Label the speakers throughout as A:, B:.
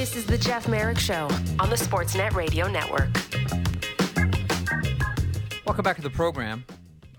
A: This is the Jeff Marek Show on the Sportsnet Radio Network.
B: Welcome back to the program.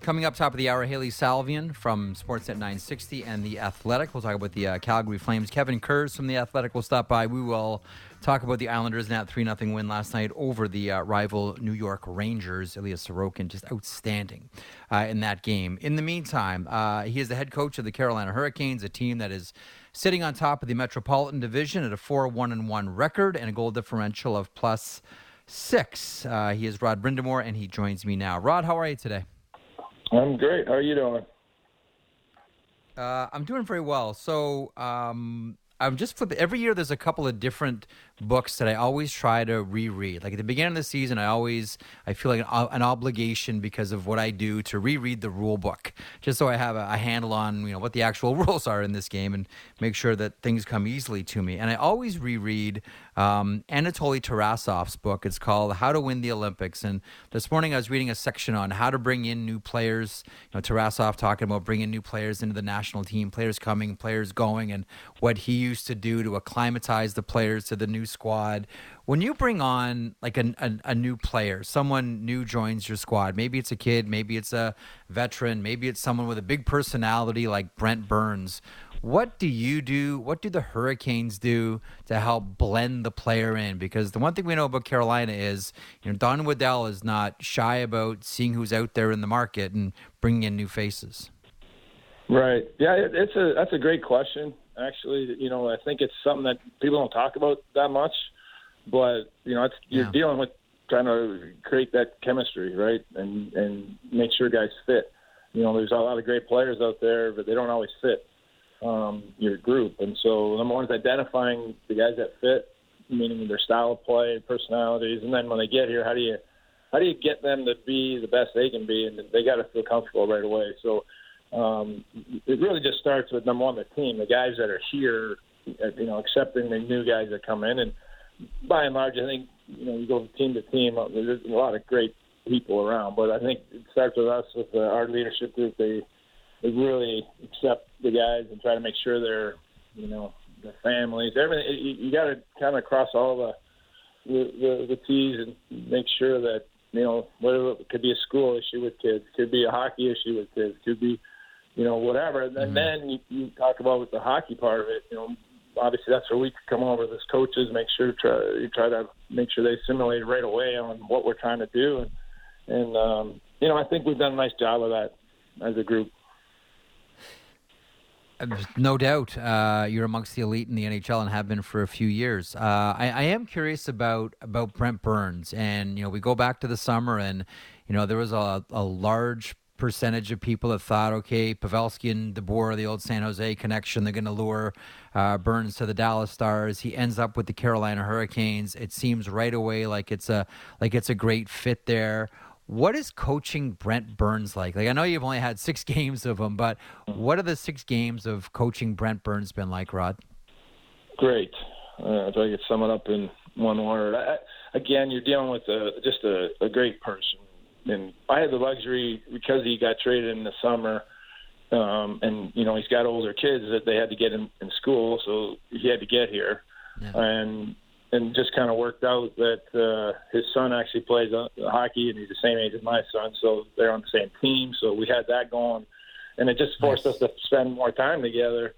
B: Coming up top of the hour, Hailey Salvian from Sportsnet 960 and The Athletic. We'll talk about the uh, Calgary Flames. Kevin Kurz from The Athletic will stop by. We will talk about the Islanders and that 3 0 win last night over the uh, rival New York Rangers. Ilya Sorokin, just outstanding uh, in that game. In the meantime, uh, he is the head coach of the Carolina Hurricanes, a team that is sitting on top of the Metropolitan Division at a 4 1 1 record and a goal differential of plus six. Uh, he is Rod Brind'Amour, and he joins me now. Rod, how are you today?
C: I'm great. How are you doing?
B: Uh, I'm doing very well. So um, I'm just flipping. Every year, there's a couple of different books that I always try to reread. Like at the beginning of the season, I always I feel like an, an obligation because of what I do to reread the rule book, just so I have a, a, handle on you know what the actual rules are in this game and make sure that things come easily to me. And I always reread um, Anatoly Tarasov's book. It's called How to Win the Olympics. And this morning, I was reading a section on how to bring in new players. You know, Tarasov talking about bringing new players into the national team, players coming, players going, and what he used to do to acclimatize the players to the new squad. When you bring on like a, a, a, new player, someone new joins your squad, maybe it's a kid, maybe it's a veteran, maybe it's someone with a big personality like Brent Burns. What do you do? What do the Hurricanes do to help blend the player in? Because the one thing we know about Carolina is, you know, Don Waddell is not shy about seeing who's out there in the market and bringing in new faces.
C: Right. Yeah, it's a that's a great question actually. You know, I think it's something that people don't talk about that much, but you know, it's you're yeah. dealing with trying to create that chemistry, right, and and make sure guys fit. You know, there's a lot of great players out there, but they don't always fit um, your group. And so number one is identifying the guys that fit, meaning their style of play, personalities, and then when they get here, how do you how do you get them to be the best they can be, and they got to feel comfortable right away. So um, it really just starts with number one, the team, the guys that are here, uh, you know, accepting the new guys that come in. And by and large, I think, you know, you go from team to team, uh, there's a lot of great people around, but I think it starts with us, with uh, our leadership group. They, they really accept the guys and try to make sure they're, you know, the families, everything. You, you got to kind of cross all the, the, the, the T's and make sure that, you know, whatever could be a school issue with kids, could be a hockey issue with kids, could be, you know, whatever. And mm-hmm. then you, you talk about with the hockey part of it, you know, obviously that's where we come over as coaches, make sure try you try to make sure they assimilate right away on what we're trying to do, and and um, you know I think we've done a nice job of that as a group.
B: No doubt, uh, you're amongst the elite in the NHL and have been for a few years. Uh, I, I, am curious about about Brent Burns, and you know we go back to the summer, and you know there was a, a large percentage of people that thought, okay, Pavelski and DeBoer, the old San Jose connection, they're going to lure uh, Burns to the Dallas Stars. He ends up with the Carolina Hurricanes. It seems right away like it's a like it's a great fit there. What is coaching Brent Burns like? Like I know you've only had six games of him, but what are the six games of coaching Brent Burns been like, Rod?
C: Great. Uh, if I could sum it up in one word, I, again, you're dealing with a, just a, a great person and I had the luxury because he got traded in the summer, um, and you know he's got older kids that they had to get in, in school, so he had to get here, yeah. and and just kind of worked out that uh, his son actually plays uh, hockey and he's the same age as my son, so they're on the same team. So we had that going, and it just forced nice. us to spend more time together.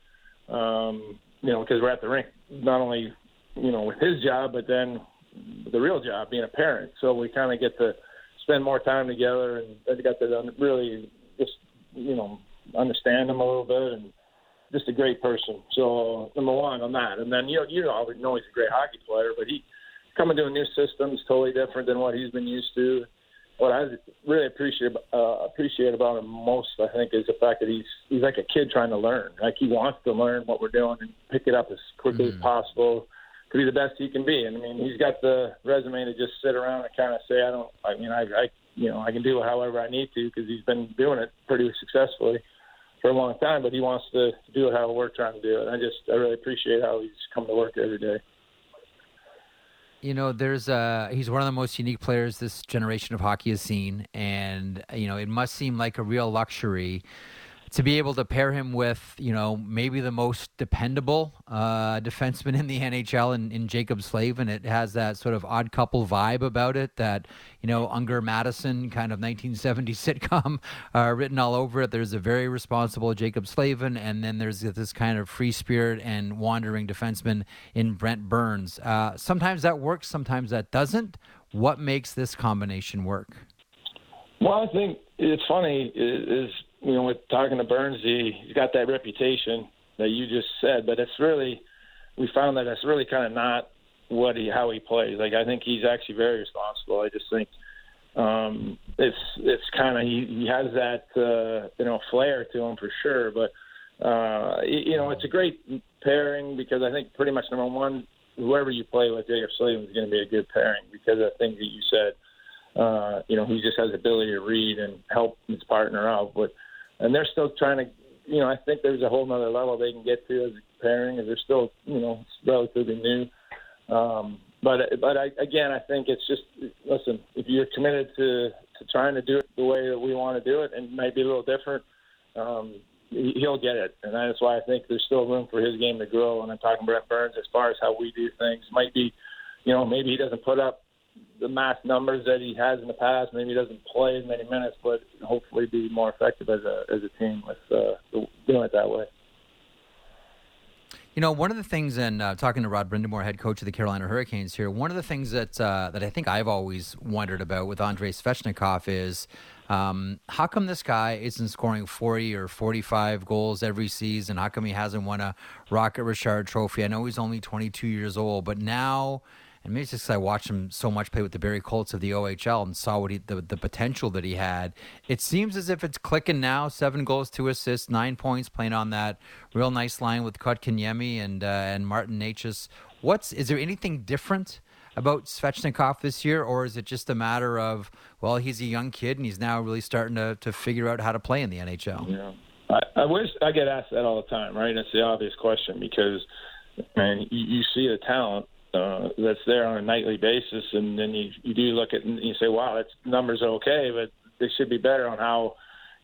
C: Um, you know, because we're at the rink, not only you know with his job, but then the real job being a parent. So we kind of get to spend more time together, and I got to really just you know understand him a little bit, and just a great person. So number one on that, and then you know you already know he's a great hockey player, but he coming to a new system is totally different than what he's been used to. What I really appreciate uh, appreciate about him most, I think, is the fact that he's he's like a kid trying to learn. Like he wants to learn what we're doing and pick it up as quickly mm-hmm. as possible to be the best he can be. And I mean, he's got the resume to just sit around and kind of say, I don't. I mean, I, I you know, I can do however I need to because he's been doing it pretty successfully for a long time. But he wants to do it how we're trying to do it. I just, I really appreciate how he's come to work every day.
B: You know, there's uh he's one of the most unique players this generation of hockey has seen, and you know, it must seem like a real luxury to be able to pair him with, you know, maybe the most dependable uh, defenseman in the NHL in, in Jaccob Slavin. It has that sort of odd couple vibe about it that, you know, Unger Madison kind of 1970 sitcom uh, written all over it. There's a very responsible Jaccob Slavin, and then there's this kind of free spirit and wandering defenseman in Brent Burns. Uh, sometimes that works, sometimes that doesn't. What makes this combination work?
C: Well, I think it's funny is you know, with talking to Burns, he, he's got that reputation that you just said, but it's really we found that it's really kind of not what he how he plays. Like I think he's actually very responsible. I just think um, it's it's kind of he, he has that uh, you know flair to him for sure. But uh, you know it's a great pairing because I think pretty much number one, whoever you play with, Jaccob Slavin is going to be a good pairing because of the things that you said. Uh, you know, he just has the ability to read and help his partner out. But and they're still trying to. You know, I think there's a whole other level they can get to as a pairing, and they're still, you know, relatively new. Um, but but I, again, I think it's just listen. If you're committed to to trying to do it the way that we want to do it, and it might be a little different, um, he'll get it. And that's why I think there's still room for his game to grow. And I'm talking Brent Burns as far as how we do things. Might be, you know, maybe he doesn't put up the mass numbers that he has in the past. Maybe he doesn't play as many minutes, but hopefully be more effective as a as a team with uh, doing it that way.
B: You know, one of the things, and uh, talking to Rod Brind'Amour, head coach of the Carolina Hurricanes here, one of the things that uh, that I think I've always wondered about with Andrei Svechnikov is um, how come this guy isn't scoring 40 or 45 goals every season? How come he hasn't won a Rocket Richard trophy? I know he's only 22 years old, but now and maybe it's just I watched him so much play with the Barrie Colts of the OHL and saw what he the, the potential that he had. It seems as if it's clicking now. Seven goals, two assists, nine points, playing on that real nice line with Kotkaniemi and uh, and Martin Necas. What's is there anything different? about Svechnikov this year, or is it just a matter of well, he's a young kid and he's now really starting to, to figure out how to play in the NHL?
C: Yeah, I, wish I get asked that all the time, right? That's the obvious question because man, you, you see the talent, uh, that's there on a nightly basis, and then you you do look at and you say, wow, that's numbers are okay, but they should be better on how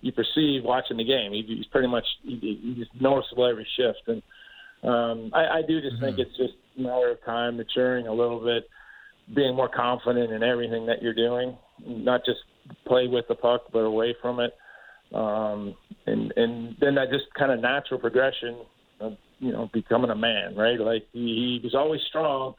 C: you perceive watching the game. He, he's pretty much he, he's noticeable every shift, and um, I, I do just mm-hmm. think it's just a matter of time maturing a little bit, being more confident in everything that you're doing, not just play with the puck but away from it, um, and and then that just kind of natural progression you know becoming a man, right? Like he, he was always strong,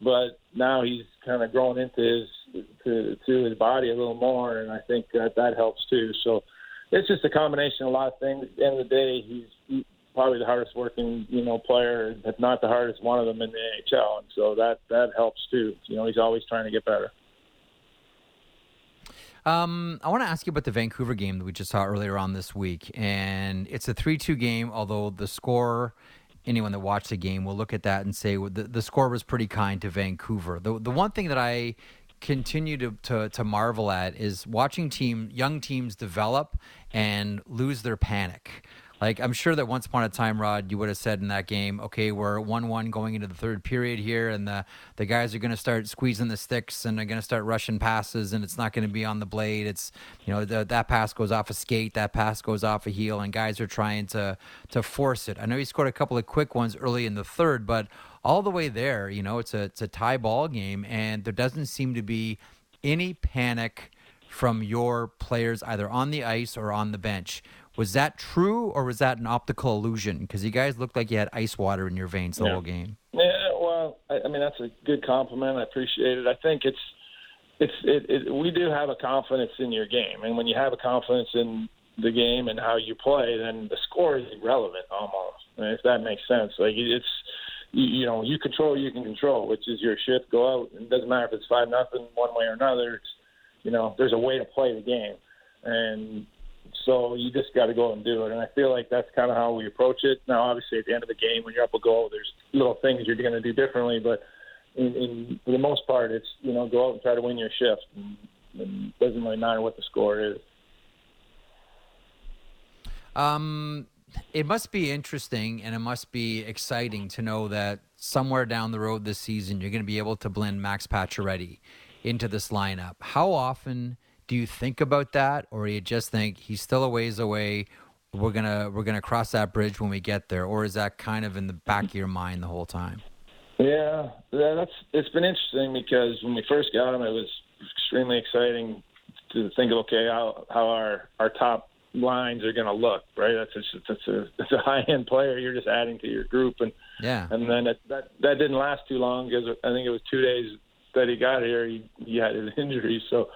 C: but now he's kind of growing into his to, to his body a little more, and I think that that helps too. So it's just a combination of a lot of things. At the end of the day, he's probably the hardest working you know player, if not the hardest one of them in the NHL, and so that that helps too. You know, he's always trying to get better.
B: Um, I want to ask you about the Vancouver game that we just saw earlier on this week, and it's a three-two game. Although the score anyone that watched the game will look at that and say well, the, the score was pretty kind to Vancouver. The the one thing that I continue to, to, to marvel at is watching team young teams develop and lose their panic. Like I'm sure that once upon a time, Rod, you would have said in that game, okay, we're one-one going into the third period here, and the the guys are going to start squeezing the sticks and they're going to start rushing passes, and it's not going to be on the blade. It's you know the, that pass goes off a skate, that pass goes off a heel, and guys are trying to to force it. I know he scored a couple of quick ones early in the third, but all the way there, you know, it's a it's a tie ball game, and there doesn't seem to be any panic from your players either on the ice or on the bench. Was that true, or was that an optical illusion? Because you guys looked like you had ice water in your veins the
C: yeah.
B: whole game.
C: Yeah, well, I, I mean that's a good compliment. I appreciate it. I think it's it's it, it, we do have a confidence in your game, and when you have a confidence in the game and how you play, then the score is irrelevant almost. If that makes sense, like it's you, know you control you can control, which is your shift. Go out. It doesn't matter if it's five nothing one way or another. It's you know there's a way to play the game, and so you just got to go and do it. And I feel like that's kind of how we approach it. Now, obviously, at the end of the game, when you're up a goal, there's little things you're going to do differently. But in, in, for the most part, it's you know go out and try to win your shift. And, it doesn't really matter what the score is.
B: Um, it must be interesting and it must be exciting to know that somewhere down the road this season you're going to be able to blend Max Pacioretty into this lineup. How often? Do you think about that, or do you just think he's still a ways away? we're gonna we're gonna cross that bridge when we get there, or is that kind of in the back of your mind the whole time?
C: Yeah, that's it's been interesting because when we first got him, it was extremely exciting to think of okay how how our our top lines are going to look, right? That's a, that's a that's a high end player. You're just adding to your group, and
B: yeah,
C: and then it, that that didn't last too long because I think it was two days that he got here. He he had his injury, so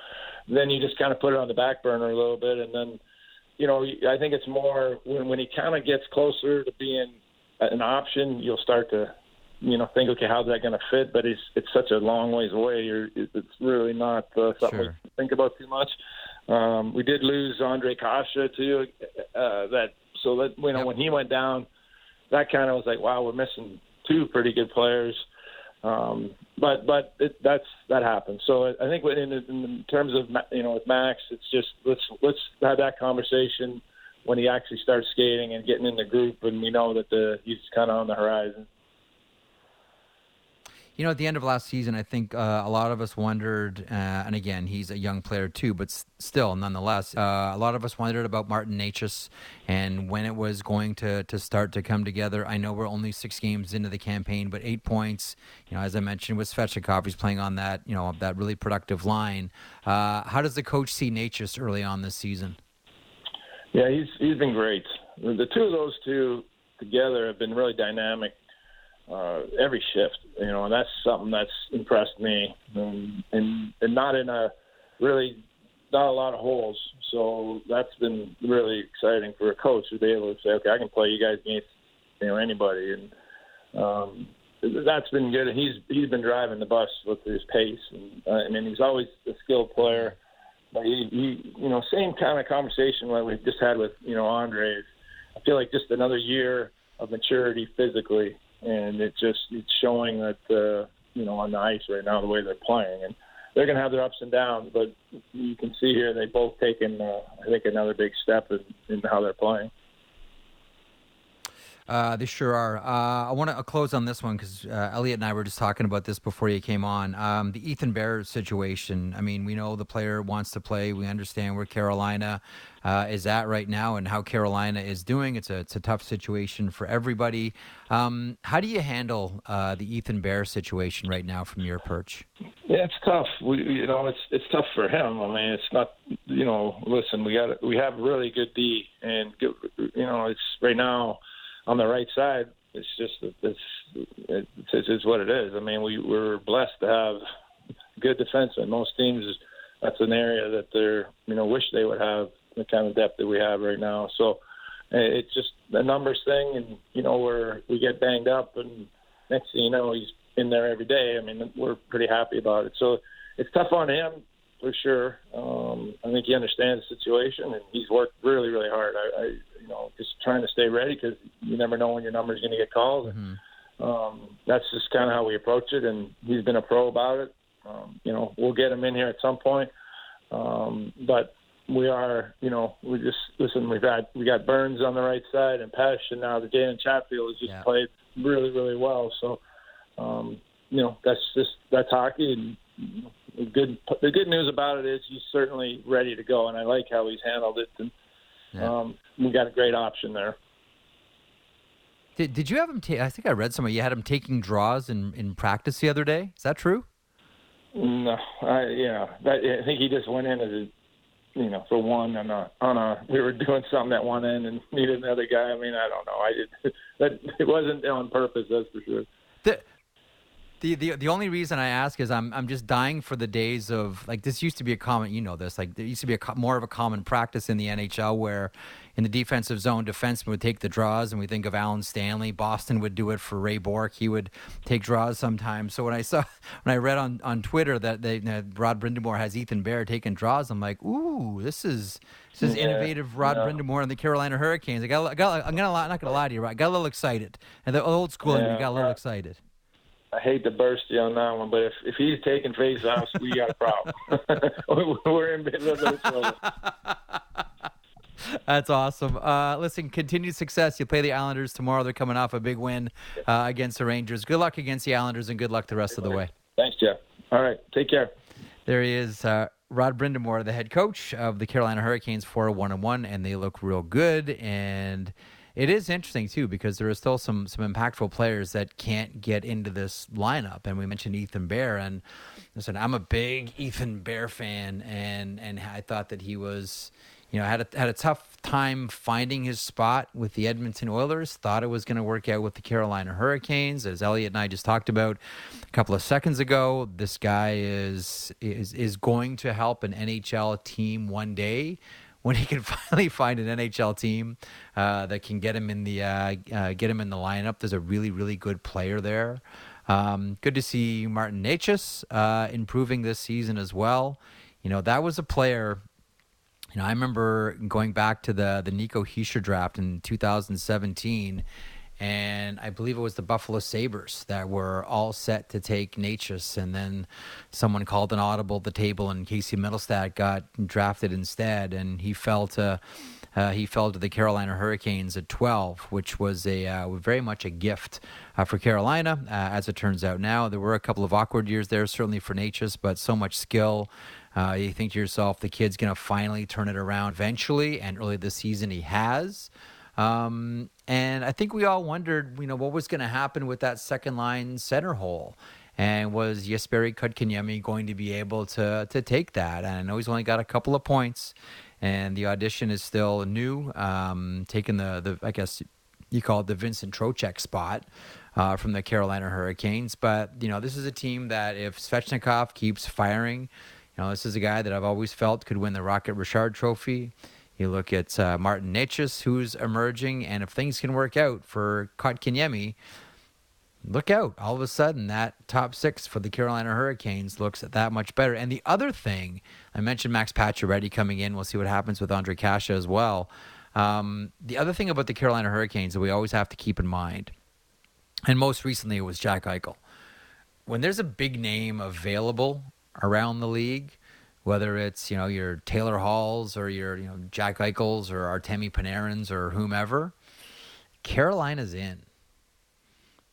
C: then you just kind of put it on the back burner a little bit, and then you know I think it's more when when he kind of gets closer to being an option, you'll start to you know think okay how's that going to fit but it's it's such a long ways away you're it's really not uh, something
B: Sure.
C: to think about too much um we did lose Ondrej Kase too uh that so that you know
B: Yep.
C: when he went down that kind of was like wow we're missing two pretty good players um but but it, that's that happens. So i think in, in terms of you know with max it's just let's let's have that conversation when he actually starts skating and getting in the group and we know that the he's kind of on the horizon
B: You know, at the end of last season, I think uh, a lot of us wondered, uh, and again, he's a young player too, but s- still, nonetheless, uh, a lot of us wondered about Martin Necas and when it was going to, to start to come together. I know we're only six games into the campaign, but eight points. You know, as I mentioned, with Svechnikov, he's playing on that, you know, that really productive line. Uh, how does the coach see Necas early on this season?
C: Yeah, he's he's been great. The two of those two together have been really dynamic uh, every shift. You know, and that's something that's impressed me, and and, and not in a really not a lot of holes. So that's been really exciting for a coach to be able to say, okay, I can play you guys against you know anybody, and um, that's been good. And he's he's been driving the bus with his pace, and uh, I mean he's always a skilled player. But he, he, you know, same kind of conversation like we just had with, you know, Andrei. I feel like just another year of maturity physically, and it just it's showing that, uh, you know, on the ice right now the way they're playing, and they're going to have their ups and downs. But you can see here they both taken, uh, I think, another big step in, in how they're playing.
B: Uh, they sure are. Uh, I want to close on this one because uh, Elliot and I were just talking about this before you came on. Um, the Ethan Bear situation. I mean, we know the player wants to play. We understand where Carolina uh, is at right now and how Carolina is doing. It's a it's a tough situation for everybody. Um, how do you handle uh, the Ethan Bear situation right now from your perch?
C: Yeah, it's tough. We, you know, it's it's tough for him. I mean, it's not. You know, listen, we got we have really good D, and you know, it's right now on the right side. It's just it's it's, it's, what it is. I mean, we we're blessed to have good defensemen. Most teams, that's an area that they're you know wish they would have the kind of depth that we have right now. So it's just a numbers thing, and you know, where we get banged up, and next thing you know, he's in there every day. I mean, we're pretty happy about it. So it's tough on him for sure. Um, I think he understands the situation, and he's worked really, really hard. I, I you know, just trying to stay ready because you never know when your number's going to get called. And, um, that's just kind of how we approach it, and he's been a pro about it. Um, you know, we'll get him in here at some point, um, but we are, you know, we just listen. We've had we got Burns on the right side and Pesh, and now the Jalen Chatfield has just
B: Yeah.
C: played really, really well. So, um, you know, that's just that's hockey. And you know, the good the good news about it is he's certainly ready to go, and I like how he's handled it. And
B: Yeah.
C: um, we got a great option there.
B: Did, did you have him? Ta- I think I read somewhere you had him taking draws in, in practice the other day. Is that true?
C: No, I yeah, that, I think he just went in as a, you know, for one on a on a. We were doing something at one end and needed another guy. I mean, I don't know. I did that. It wasn't on purpose, that's for sure.
B: The, the the the only reason I ask is I'm I'm just dying for the days of like this used to be a common you know this like there used to be a more of a common practice in the NHL where in the defensive zone defensemen would take the draws and we think of Allan Stanley Boston would do it for Ray Bourque he would take draws sometimes so when I saw when I read on on Twitter that they that Rod Brind'Amour has Ethan Bear taking draws I'm like ooh this is this is
C: Yeah,
B: innovative Rod
C: yeah.
B: Brind'Amour and the Carolina Hurricanes I got, I got I'm gonna lie, not gonna lie to you right I got a little excited and the old school
C: Yeah,
B: got a little
C: yeah.
B: excited.
C: I hate to burst you on that one, but if if he's taking face offs, we got a problem. We're in business with trouble.
B: That's awesome. Uh, listen, continued success. You play the Islanders tomorrow. They're coming off a big win uh, against the Rangers. Good luck against the Islanders and good luck the rest of the way.
C: Thanks, Jeff. All right, take care.
B: There he is, uh, Rod Brind'Amour, the head coach of the Carolina Hurricanes, for one and one, and they look real good. And it is interesting too because there are still some some impactful players that can't get into this lineup. And we mentioned Ethan Bear, and listen, I'm a big Ethan Bear fan, and and I thought that he was you know, had a, had a tough time finding his spot with the Edmonton Oilers. Thought it was going to work out with the Carolina Hurricanes, as Elliot and I just talked about a couple of seconds ago. This guy is is is going to help an NHL team one day when he can finally find an NHL team uh, that can get him in the uh, uh, get him in the lineup. There's a really really good player there. Um, good to see Martin Necas uh, improving this season as well. You know that was a player you know, I remember going back to the the Nico Hischier draft in 2017, and I believe it was the Buffalo Sabres that were all set to take Necas, and then someone called an audible at the table, and Casey Mittelstadt got drafted instead, and he fell to. Uh, he fell to the Carolina Hurricanes at 12, which was a uh, very much a gift uh, for Carolina, uh, as it turns out now. There were a couple of awkward years there, certainly for Necas, but so much skill uh, you think to yourself, the kid's going to finally turn it around eventually, and early this season he has. Um, and I think we all wondered, you know, what was going to happen with that second line center hole. And was Jesperi Kotkaniemi going to be able to to take that? And I know he's only got a couple of points, and the audition is still new. Um, taking the the I guess you call it the Vincent Trocheck spot uh, from the Carolina Hurricanes. But you know, this is a team that if Svechnikov keeps firing, you know, this is a guy that I've always felt could win the Rocket Richard Trophy. You look at uh, Martin Necas, who's emerging, and if things can work out for Kotkaniemi, look out. All of a sudden, that top six for the Carolina Hurricanes looks that much better. And the other thing, I mentioned Max Pacioretty coming in. We'll see what happens with Ondrej Kase as well. Um, the other thing about the Carolina Hurricanes that we always have to keep in mind, and most recently it was Jack Eichel. When there's a big name available around the league, whether it's you know your Taylor Halls or your you know Jack Eichels or Artemi Panarins or whomever, Carolina's in.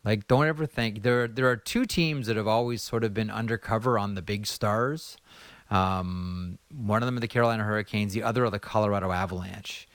B: Like, don't ever think there. There are two teams that have always sort of been undercover on the big stars. Um, one of them are the Carolina Hurricanes. The other are the Colorado Avalanche.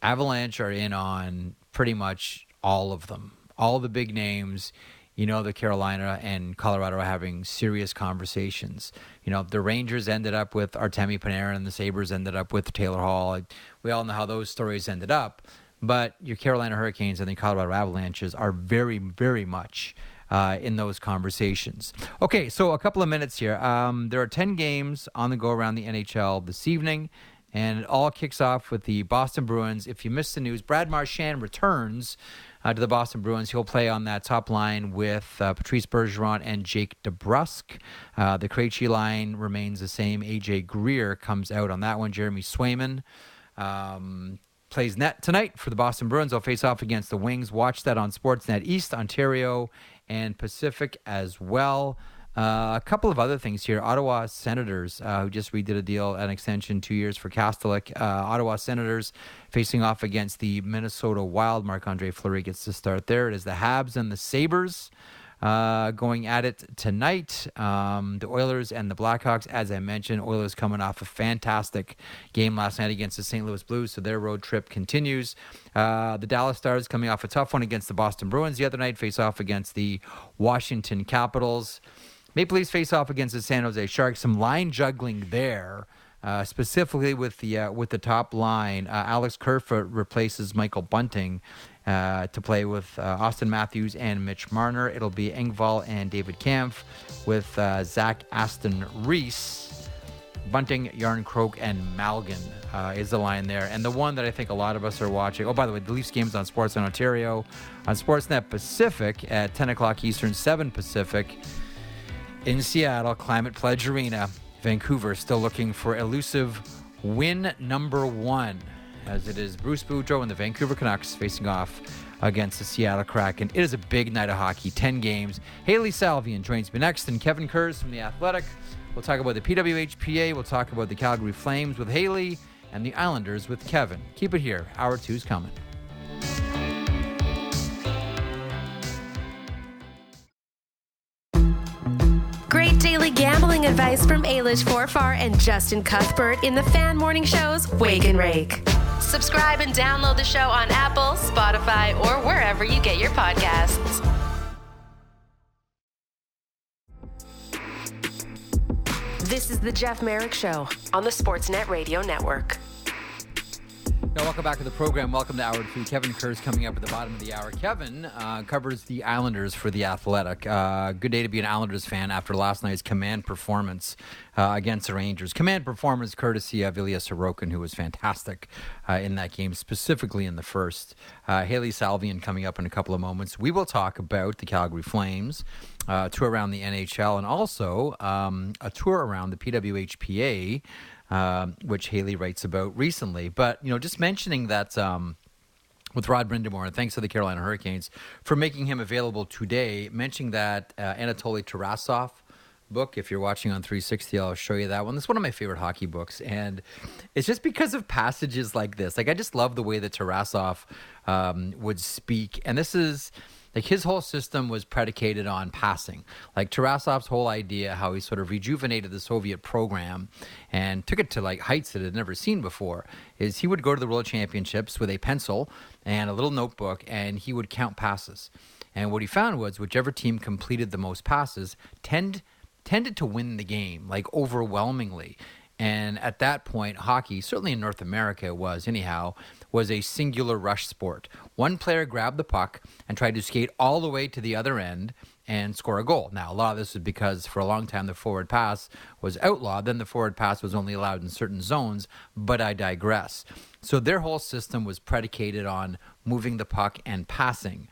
B: Avalanche are in on pretty much all of them, all the big names you know the Carolina and Colorado are having serious conversations. You know, the Rangers ended up with Artemi Panarin and the Sabres ended up with Taylor Hall. We all know how those stories ended up. But your Carolina Hurricanes and the Colorado Avalanches are very, very much uh, in those conversations. Okay, so a couple of minutes here. Um, there are 10 games on the go around the NHL this evening, and it all kicks off with the Boston Bruins. If you missed the news, Brad Marchand returns uh, to the Boston Bruins. He'll play on that top line with uh, Patrice Bergeron and Jake DeBrusk. Uh, the Krejci line remains the same. AJ Greer comes out on that one. Jeremy Swayman um, plays net tonight for the Boston Bruins. They'll face off against the Wings. Watch that on Sportsnet East, Ontario, and Pacific as well. Uh, a couple of other things here. Ottawa Senators, uh, who just redid a deal, an extension, two years for Kastelic. Uh, Ottawa Senators facing off against the Minnesota Wild. Marc Andre Fleury gets to start there. It is the Habs and the Sabres. Uh, going at it tonight. Um, the Oilers and the Blackhawks, as I mentioned, Oilers coming off a fantastic game last night against the St. Louis Blues, so their road trip continues. Uh, the Dallas Stars coming off a tough one against the Boston Bruins the other night, face off against the Washington Capitals. Maple Leafs face off against the San Jose Sharks. Some line juggling there. Uh, specifically with the uh, with the top line, uh, Alex Kerfoot replaces Michael Bunting uh, to play with uh, Auston Matthews and Mitch Marner. It'll be Engvall and David Kampf with uh, Zach Aston Reese, Bunting, Jarnkrok, and Malgin is the line there. And the one that I think a lot of us are watching. Oh, by the way, the Leafs game's on Sportsnet Ontario on Sportsnet Pacific at 10 o'clock Eastern, 7 Pacific in Seattle, Climate Pledge Arena. Vancouver still looking for elusive win number one, as it is Bruce Boudreau and the Vancouver Canucks facing off against the Seattle Kraken. It is a big night of hockey, 10 games. Hailey Salvian joins me next, and Kevin Kurz from The Athletic. We'll talk about the PWHPA, we'll talk about the Calgary Flames with Hailey, and the Islanders with Kevin. Keep it here. Hour two's coming.
A: Advice from Ailish Forfar and Justin Cuthbert in the fan morning shows Wake and Rake. Subscribe and download the show on Apple, Spotify, or wherever you get your podcasts. This is the Jeff Marek Show on the Sportsnet Radio Network.
B: Now, welcome back to the program. Welcome to Hour Two. Kevin Kurz coming up at the bottom of the hour. Kevin uh, covers the Islanders for the Athletic. Uh, good day to be an Islanders fan after last night's command performance uh, against the Rangers. Command performance courtesy of Ilya Sorokin, who was fantastic uh, in that game, specifically in the first. Uh, Hailey Salvian coming up in a couple of moments. We will talk about the Calgary Flames, uh, tour around the NHL, and also um, a tour around the PWHPA um, which Hailey writes about recently. But you know, just mentioning that. Um, with Rod Brind'Amour, and thanks to the Carolina Hurricanes for making him available today. Mentioning that uh, Anatoly Tarasov book. If you're watching on 360, I'll show you that one. It's one of my favorite hockey books, and it's just because of passages like this. Like I just love the way that Tarasov um, would speak, and this is like his whole system was predicated on passing. Like Tarasov's whole idea, how he sort of rejuvenated the Soviet program and took it to like heights that it had never seen before, is he would go to the World Championships with a pencil and a little notebook, and he would count passes. And what he found was whichever team completed the most passes tend tended to win the game, like overwhelmingly. And at that point, hockey, certainly in North America, was anyhow, was a singular rush sport. One player grabbed the puck and tried to skate all the way to the other end and score a goal. Now, a lot of this is because for a long time the forward pass was outlawed. Then the forward pass was only allowed in certain zones, but I digress. So their whole system was predicated on moving the puck and passing.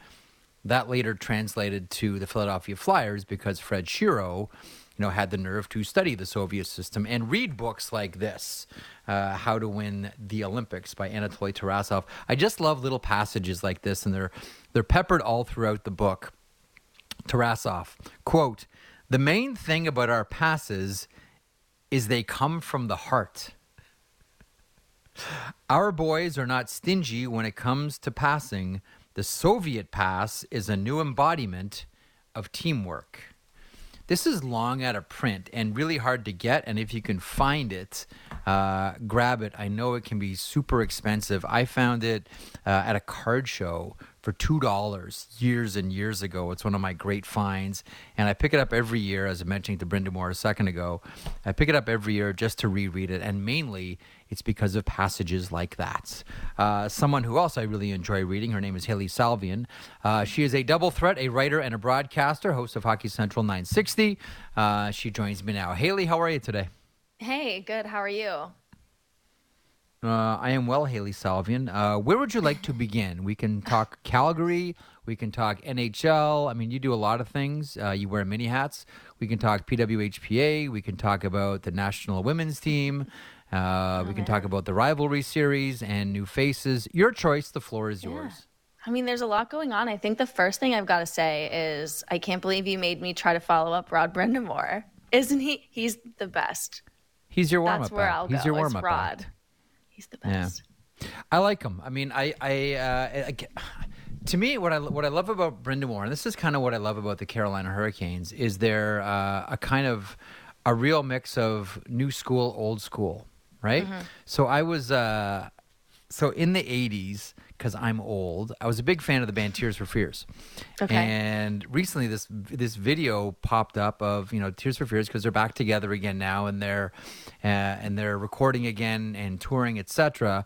B: That later translated to the Philadelphia Flyers because Fred Shero you know, had the nerve to study the Soviet system and read books like this, uh, "How to Win the Olympics" by Anatoly Tarasov. I just love little passages like this, and they're they're peppered all throughout the book. Tarasov quote: "The main thing about our passes is they come from the heart." Our boys are not stingy when it comes to passing. The Soviet pass is a new embodiment of teamwork. This is long out of print and really hard to get. And if you can find it, uh, grab it. I know it can be super expensive. I found it uh, at a card show for two dollars years and years ago. It's one of my great finds, and I pick it up every year. As I mentioned to Brind'Amour a second ago, I pick it up every year just to reread it, and mainly it's because of passages like that. Uh, someone who also I really enjoy reading, her name is Hailey Salvian. Uh, she is a double threat, a writer and a broadcaster, host of Hockey Central 960. Uh, she joins me now. Hailey, how are you today?
D: Hey, good. How are you?
B: Uh, I am well, Hailey Salvian. Uh, where would you like to begin? We can talk Calgary. We can talk NHL. I mean, you do a lot of things. Uh, you wear many hats. We can talk PWHPA. We can talk about the national women's team. Uh, we can talk about the rivalry series and new faces. Your choice. The floor is yours.
D: I mean, there's a lot going on. I think the first thing I've got to say is I can't believe you made me try to follow up Rod Brind'Amour. Isn't he? He's the best.
B: He's your warm
D: That's
B: up.
D: where I'll
B: He's
D: go.
B: your
D: is
B: warm up.
D: Rod. He's the best. Yeah.
B: I like him. I mean, I, I, uh, I to me, what I what I love about Brind'Amour, and this is kind of what I love about the Carolina Hurricanes, is they're uh, a kind of a real mix of new school, old school, right? So I was, uh, so in the '80s, because I'm old, I was a big fan of the band Tears for Fears.
D: Okay.
B: And recently, this this video popped up of you know Tears for Fears because they're back together again now, and they're uh, and they're recording again and touring, etc.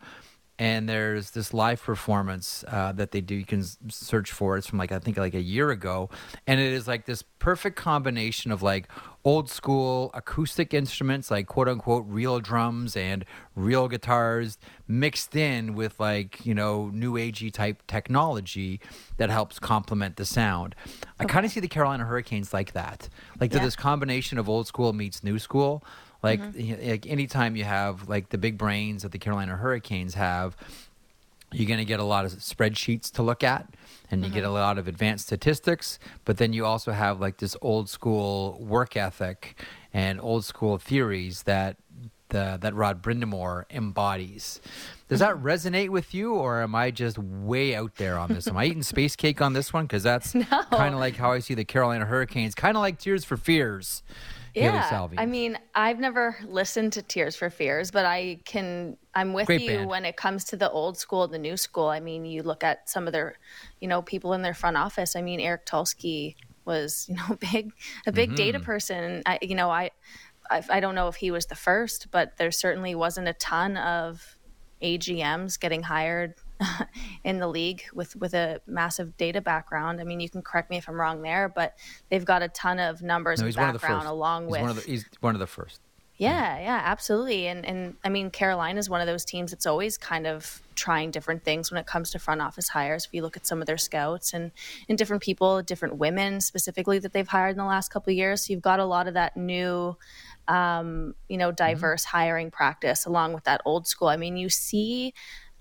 B: And there's this live performance uh, that they do. You can search for. It's from like I think like a year ago, and it is like this perfect combination of like old school acoustic instruments, like quote unquote real drums and real guitars, mixed in with like you know new agey type technology that helps complement the sound. I kind of see the Carolina Hurricanes like that, like
D: Yeah.
B: this combination of old school meets new school. Like, mm-hmm. y- like anytime you have like the big brains that the Carolina Hurricanes have, you're going to get a lot of spreadsheets to look at and you get a lot of advanced statistics but then you also have like this old school work ethic and old school theories that the, that Rod Brind'Amour embodies. Does that mm-hmm. resonate with you, or am I just way out there on this? am I eating space cake on this one? Because that's no. kind of like how I see the Carolina Hurricanes, kind of like Tears for Fears.
D: Yeah, I mean, I've never listened to Tears for Fears, but I can. I'm with Great you band. when it comes to the old school, the new school. I mean, you look at some of their, you know, people in their front office. I mean, Eric Tulsky was, you know, big a big mm-hmm. data person. I, you know, I, I I don't know if he was the first, but there certainly wasn't a ton of AGMs getting hired in the league with with a massive data background. I mean, you can correct me if I'm wrong there, but they've got a ton of numbers no, and background along
B: he's
D: with.
B: One the, he's one of the first.
D: Yeah, yeah, absolutely. And and I mean, Carolina is one of those teams that's always kind of trying different things when it comes to front office hires. If you look at some of their scouts and and different people, different women specifically that they've hired in the last couple of years, so you've got a lot of that new um, you know, mm-hmm. diverse mm-hmm. hiring practice along with that old school. I mean, you see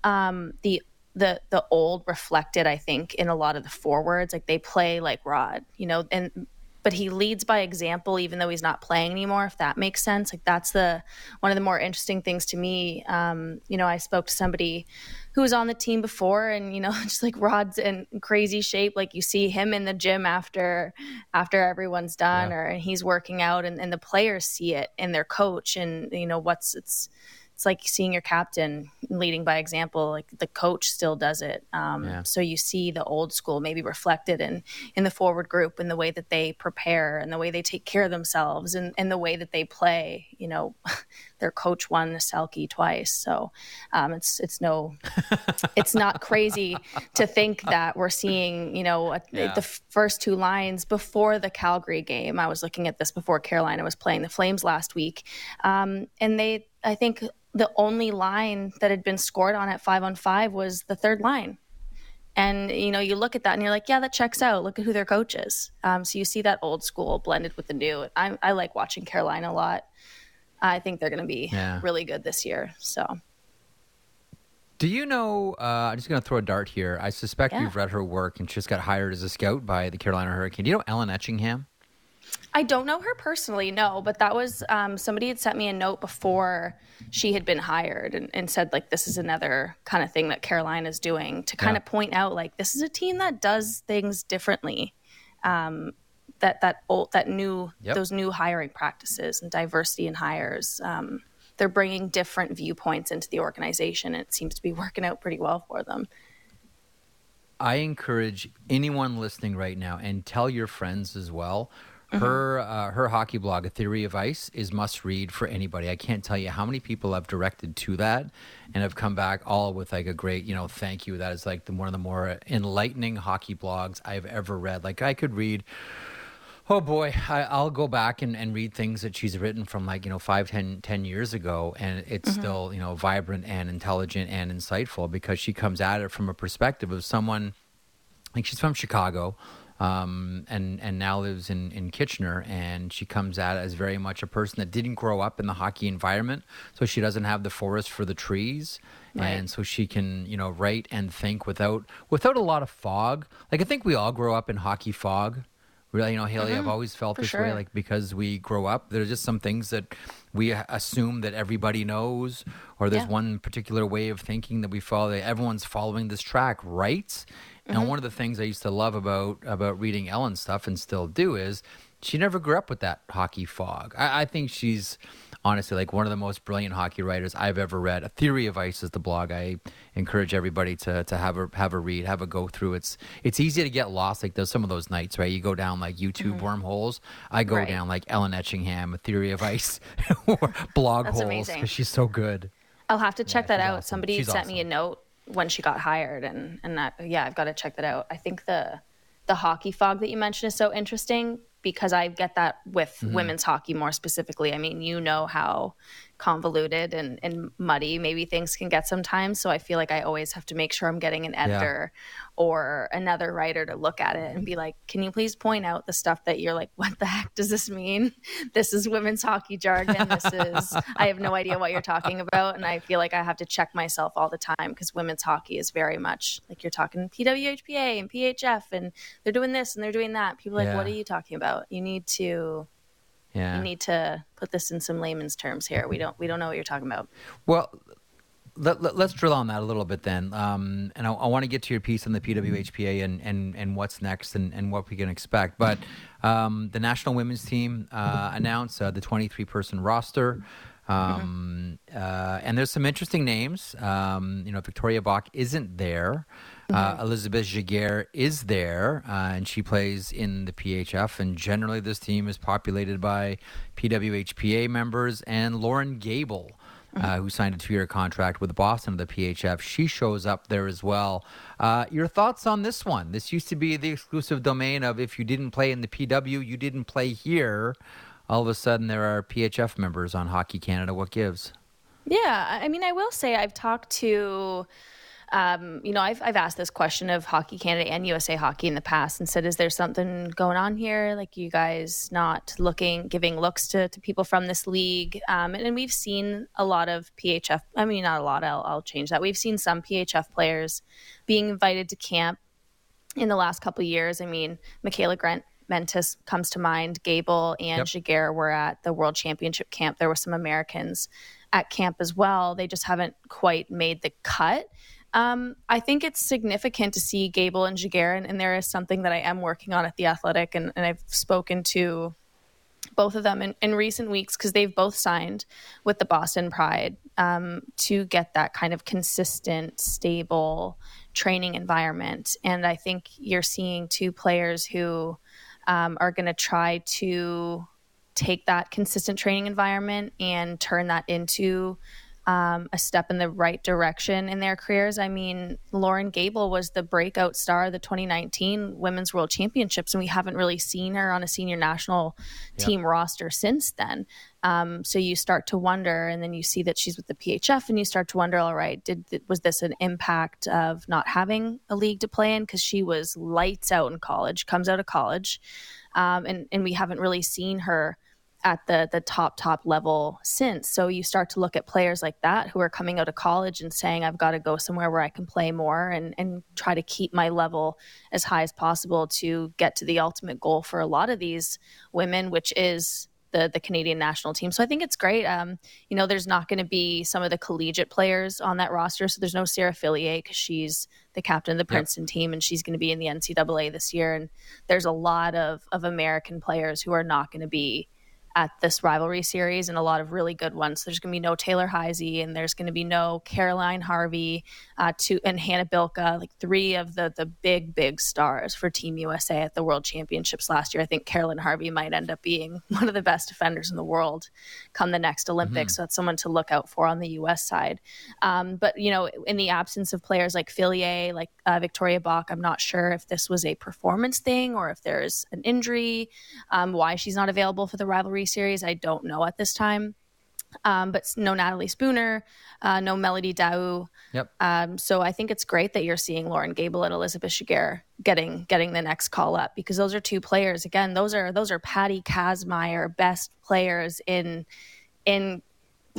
D: um, the the the old reflected, I think, in a lot of the forwards. Like they play like Rod, you know, and but he leads by example even though he's not playing anymore if that makes sense like that's the one of the more interesting things to me um, you know i spoke to somebody who was on the team before and you know just like rod's in crazy shape like you see him in the gym after after everyone's done yeah. or he's working out and, and the players see it in their coach and you know what's it's it's like seeing your captain leading by example. Like the coach still does it. Um, yeah. So you see the old school maybe reflected in in the forward group in the way that they prepare and the way they take care of themselves and, and the way that they play. You know, their coach won the Selke twice, so um, it's it's no, it's not crazy to think that we're seeing you know a, yeah. the first two lines before the Calgary game. I was looking at this before Carolina was playing the Flames last week, um, and they I think the only line that had been scored on at five on five was the third line. And you know, you look at that and you're like, yeah, that checks out. Look at who their coach is. Um, so you see that old school blended with the new. I, I like watching Carolina a lot. I think they're going to be yeah. really good this year. So.
B: Do you know? Uh, I'm just going to throw a dart here. I suspect yeah. you've read her work, and she just got hired as a scout by the Carolina Hurricane. Do you know Ellen Etchingham?
D: I don't know her personally, no, but that was um, somebody had sent me a note before she had been hired and, and, said like this is another kind of thing that Carolina is doing to kind yeah. of point out like this is a team that does things differently. Um, that that old that new yep. those new hiring practices and diversity in hires. Um, they're bringing different viewpoints into the organization, and it seems to be working out pretty well for them.
B: I encourage anyone listening right now, and tell your friends as well Mm-hmm. Her uh, her hockey blog, A Theory of Ice, is must read for anybody. I can't tell you how many people I've directed to that, and have come back all with like a great, you know, thank you. That is like the, one of the more enlightening hockey blogs I've ever read. Like I could read. Oh boy, I, will go back and, and read things that she's written from like, you know, five, ten, ten years ago. And it's mm-hmm. still, you know, vibrant and intelligent and insightful because she comes at it from a perspective of someone like she's from Chicago um, and and now lives in in Kitchener. And she comes at it as very much a person that didn't grow up in the hockey environment, so she doesn't have the forest for the trees. Right. and so she can you know write and think without without a lot of fog like i think we all grow up in hockey fog really you know hailey mm-hmm. i've always felt For this sure. way like because we grow up there's just some things that we assume that everybody knows or there's yeah. one particular way of thinking that we follow that everyone's following this track right Mm-hmm. And one of the things I used to love about about reading Ellen stuff and still do is she never grew up with that hockey fog. I, I think she's honestly like one of the most brilliant hockey writers I've ever read. A Theory of Ice is the blog I encourage everybody to to have a have a read, have a go through. It's it's easy to get lost like those some of those nights, right? You go down like YouTube mm-hmm. wormholes. I go right. down like Ellen Etchingham, A Theory of Ice, blog That's holes because she's so good.
D: I'll have to check yeah, that out. Awesome. Somebody she's sent awesome. me a note when she got hired and and that yeah i've got to check that out i think the the hockey fog that you mentioned is so interesting because i get that with mm-hmm. women's hockey more specifically i mean you know how convoluted and, and muddy maybe things can get sometimes. So I feel like I always have to make sure I'm getting an editor yeah. Or another writer to look at it and be like, can you please point out the stuff that you're like, what the heck does this mean? This is women's hockey jargon. This is, I have no idea what you're talking about. And I feel like I have to check myself all the time because women's hockey is very much like you're talking PWHPA and PHF and they're doing this and they're doing that. People are like, yeah. what are you talking about? You need to
B: Yeah.
D: You need to put this in some layman's terms here. We don't we don't know what you're talking about.
B: Well, let, us let, drill on that a little bit then. Um, and I, I want to get to your piece on the PWHPA and, and, and what's next and, and what we can expect. But um, the national women's team uh, announced uh, the 23 person roster. Um, uh, and there's some interesting names. Um, you know, Victoria Bach isn't there. Uh, Elizabeth Giguère is there, uh, and she plays in the PHF. And generally, this team is populated by PWHPA members and Loren Gabel. Uh, who signed a two-year contract with Boston of the PHF? She shows up there as well. Uh, your thoughts on this one? This used to be the exclusive domain of if you didn't play in the PW, you didn't play here. All of a sudden, there are PHF members on Hockey Canada. What gives?
D: Yeah, I mean, I will say I've talked to um, you know, I've, I've asked this question of Hockey Canada and USA Hockey in the past and said, is there something going on here? Like you guys not looking, giving looks to, to people from this league? Um, and, and, we've seen a lot of PHF, I mean, not a lot, I'll, I'll change that. We've seen some PHF players being invited to camp in the last couple years. I mean, Michaela Grant Mentis comes to mind. Gabel and yep. were at the World Championship camp. There were some Americans at camp as well. They just haven't quite made the cut. Um, I think it's significant to see Gabel and and, and, there is something that I am working on at the Athletic, and, and I've spoken to both of them in, in recent weeks because they've both signed with the Boston Pride um, to get that kind of consistent, stable training environment. And I think you're seeing two players who um, are going to try to take that consistent training environment and turn that into um, a step in the right direction in their careers. I mean, Loren Gabel was the breakout star of the 2019 Women's World Championships, and we haven't really seen her on a senior national team roster since then. Um, so you start to wonder, and then you see that she's with the PHF, and you start to wonder, all right, did was this an impact of not having a league to play in because she was lights out in college, comes out of college, um, and and we haven't really seen her at the the top top level since so you start to look at players like that who are coming out of college and saying i've got to go somewhere where i can play more and and try to keep my level as high as possible to get to the ultimate goal for a lot of these women which is the the Canadian national team. So I think it's great. Um, you know, there's not going to be some of the collegiate players on that roster. So there's no Sarah Fillier because she's the captain of the Princeton yep. team and she's going to be in the NCAA this year. And there's a lot of of American players who are not going to be at this rivalry series and a lot of really good ones. There's going to be no Taylor Heise and there's going to be no Caroline Harvey uh, to, and Hannah Bilka, like three of the the big big stars for Team USA at the World Championships last year. I think Caroline Harvey might end up being one of the best defenders in the world come the next Olympics. Mm-hmm. So that's someone to look out for on the U.S. side. Um, but you know, in the absence of players like Fillier, like uh, Victoria Bach, I'm not sure if this was a performance thing or if there's an injury, um, why she's not available for the rivalry series. I don't know at this time. Um, but no Natalie Spooner, uh, no Melody Daoust.
B: Yep.
D: Um, so I think it's great that you're seeing Loren Gabel and Elizabeth Giguère getting getting the next call up because those are two players. Again, those are those are Patty Kazmaier best players in in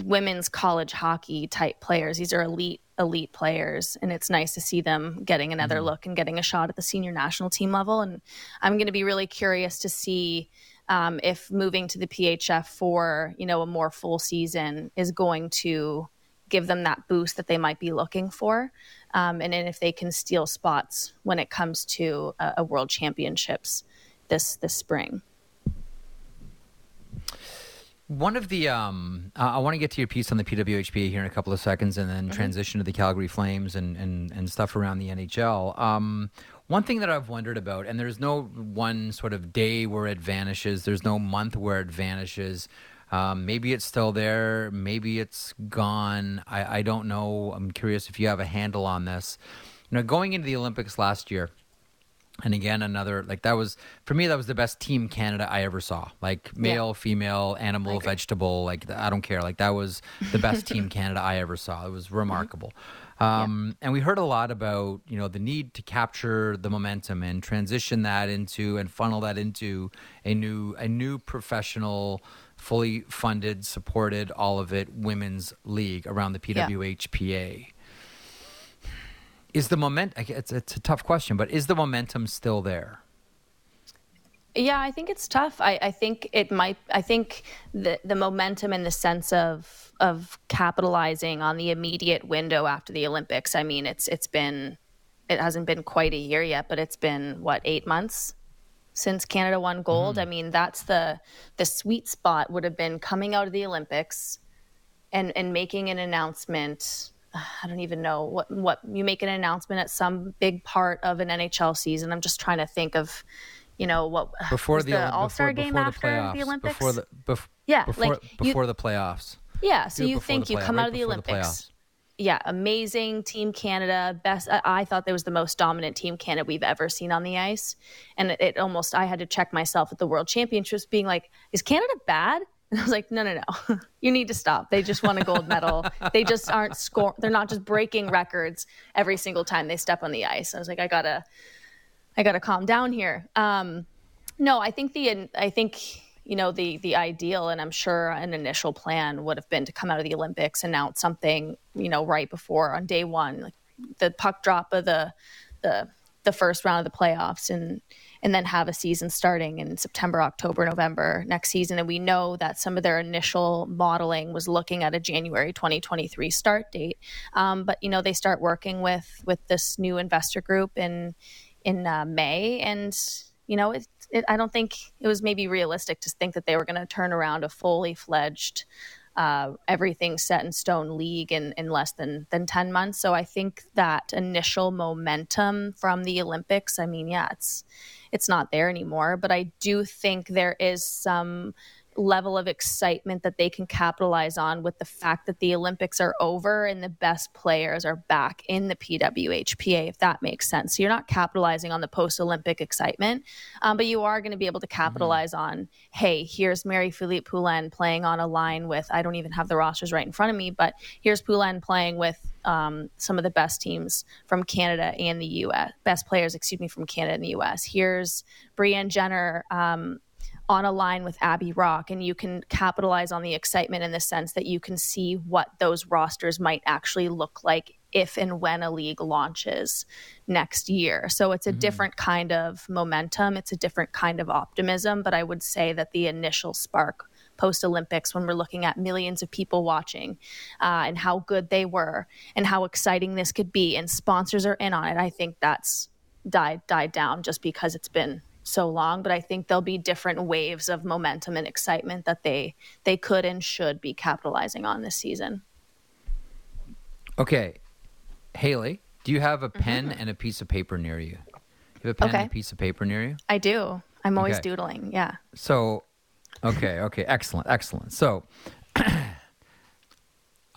D: women's college hockey type players. These are elite elite players and it's nice to see them getting another mm-hmm. look and getting a shot at the senior national team level and I'm going to be really curious to see um, if moving to the PHF for you know a more full season is going to give them that boost that they might be looking for, um, and then if they can steal spots when it comes to a, a World Championships this this spring.
B: One of the, um, I want to get to your piece on the PWHPA here in a couple of seconds, and then mm-hmm. transition to the Calgary Flames and, and, and stuff around the NHL. Um, one thing that I've wondered about, and there's no one sort of day where it vanishes, there's no month where it vanishes. Um, maybe it's still there, maybe it's gone. I, I don't know. I'm curious if you have a handle on this. You know, going into the Olympics last year, and again another like that was for me that was the best team canada i ever saw like male yeah. female animal vegetable like i don't care like that was the best team canada i ever saw it was remarkable mm-hmm. Um, yeah. And we heard a lot about you know the need to capture the momentum and transition that into and funnel that into a new a new professional, fully funded, supported, all of it women's league around the PWHPA. Yeah. Is the moment? It's it's a tough question, but is the momentum still there?
D: Yeah, I think it's tough. I, I think it might. I think the the momentum and the sense of of capitalizing on the immediate window after the Olympics. I mean, it's it's been it hasn't been quite a year yet, but it's been what eight months since Canada won gold. Mm-hmm. I mean, that's the the sweet spot would have been coming out of the Olympics and and making an announcement. I don't even know what what you make an announcement at some big part of an NHL season. I'm just trying to think of you know what uh,
B: before the,
D: the All Star game
B: before
D: after
B: the, playoffs,
D: the Olympics.
B: Before the bef-
D: yeah,
B: before,
D: like
B: before the playoffs.
D: Yeah, so you think you come
B: right
D: out of the Olympics.
B: The
D: yeah, amazing team Canada. Best. I, I thought there was the most dominant team Canada we've ever seen on the ice, and it, it almost I had to check myself at the World Championships, being like, "Is Canada bad?" And I was like, no, no, no. you need to stop. They just won a gold medal. they just aren't score. They're not just breaking records every single time they step on the ice. I was like, I gotta, I gotta calm down here. Um, no, I think the, I think you know the the ideal, and I'm sure an initial plan would have been to come out of the Olympics, announce something, you know, right before on day one, like the puck drop of the the the first round of the playoffs, and and then have a season starting in September, October, November next season. And we know that some of their initial modeling was looking at a January 2023 start date. Um, but you know, they start working with with this new investor group in in uh, May, and you know, it, it, I don't think it was maybe realistic to think that they were going to turn around a fully fledged uh, everything set in stone league in, in less than than 10 months so i think that initial momentum from the olympics i mean yeah it's it's not there anymore. But I do think there is some level of excitement that they can capitalize on with the fact that the Olympics are over and the best players are back in the PWHPA, if that makes sense. So you're not capitalizing on the post Olympic excitement, um, but you are going to be able to mm-hmm. capitalize mm-hmm. on, hey, here's Marie-Philip Poulin playing on a line with, I don't even have the rosters right in front of me, but here's Poulin playing with um, some of the best teams from Canada and the U.S. Best players, excuse me, from Canada and the U.S. Here's Brianne Jenner um, on a line with Abby Roque, and you can capitalize on the excitement in the sense that you can see what those rosters might actually look like if and when a league launches next year. So it's a mm-hmm. different kind of momentum, it's a different kind of optimism, but I would say that the initial spark post Olympics when we're looking at millions of people watching uh, and how good they were and how exciting this could be and sponsors are in on it. I think that's died died down just because it's been so long but i think there'll be different waves of momentum and excitement that they they could and should be capitalizing on this season
B: okay hailey do you have a mm-hmm. pen mm-hmm. and a piece of paper near you you have a pen okay. and a piece of paper near you
D: i do i'm always okay. doodling yeah
B: so Okay, okay, excellent, excellent. So,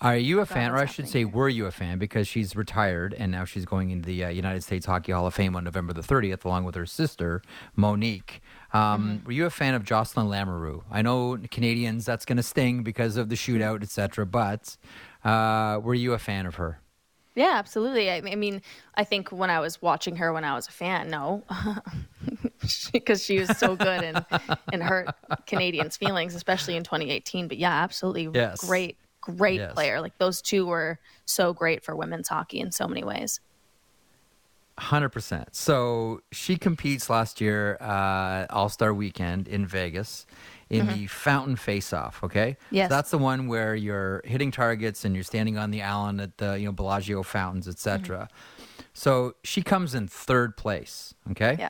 B: are you a fan, or I should say, were you a fan? Because she's retired and now she's going into the uh, United States Hockey Hall of Fame on November the 30th, along with her sister, Monique. Um, mm-hmm. Were you a fan of Jocelyne Lamoureux? I know Canadians, that's going to sting because of the shootout, etc. But uh, were you a fan of her?
D: Yeah, absolutely. I, I, mean, I think when I was watching her when I was a fan, no, because she was so good and and hurt Canadians' feelings, especially in 2018. But yeah, absolutely,
B: yes.
D: great, great yes. player. Like those two were so great for women's hockey in so many ways.
B: Hundred percent. So she competes last year, uh, All Star Weekend in Vegas in mm-hmm. the fountain face off. Okay.
D: Yes.
B: So that's the one where you're hitting targets and you're standing on the island at the you know Bellagio fountains, etc. Mm-hmm. So she comes in third place. Okay.
D: Yeah.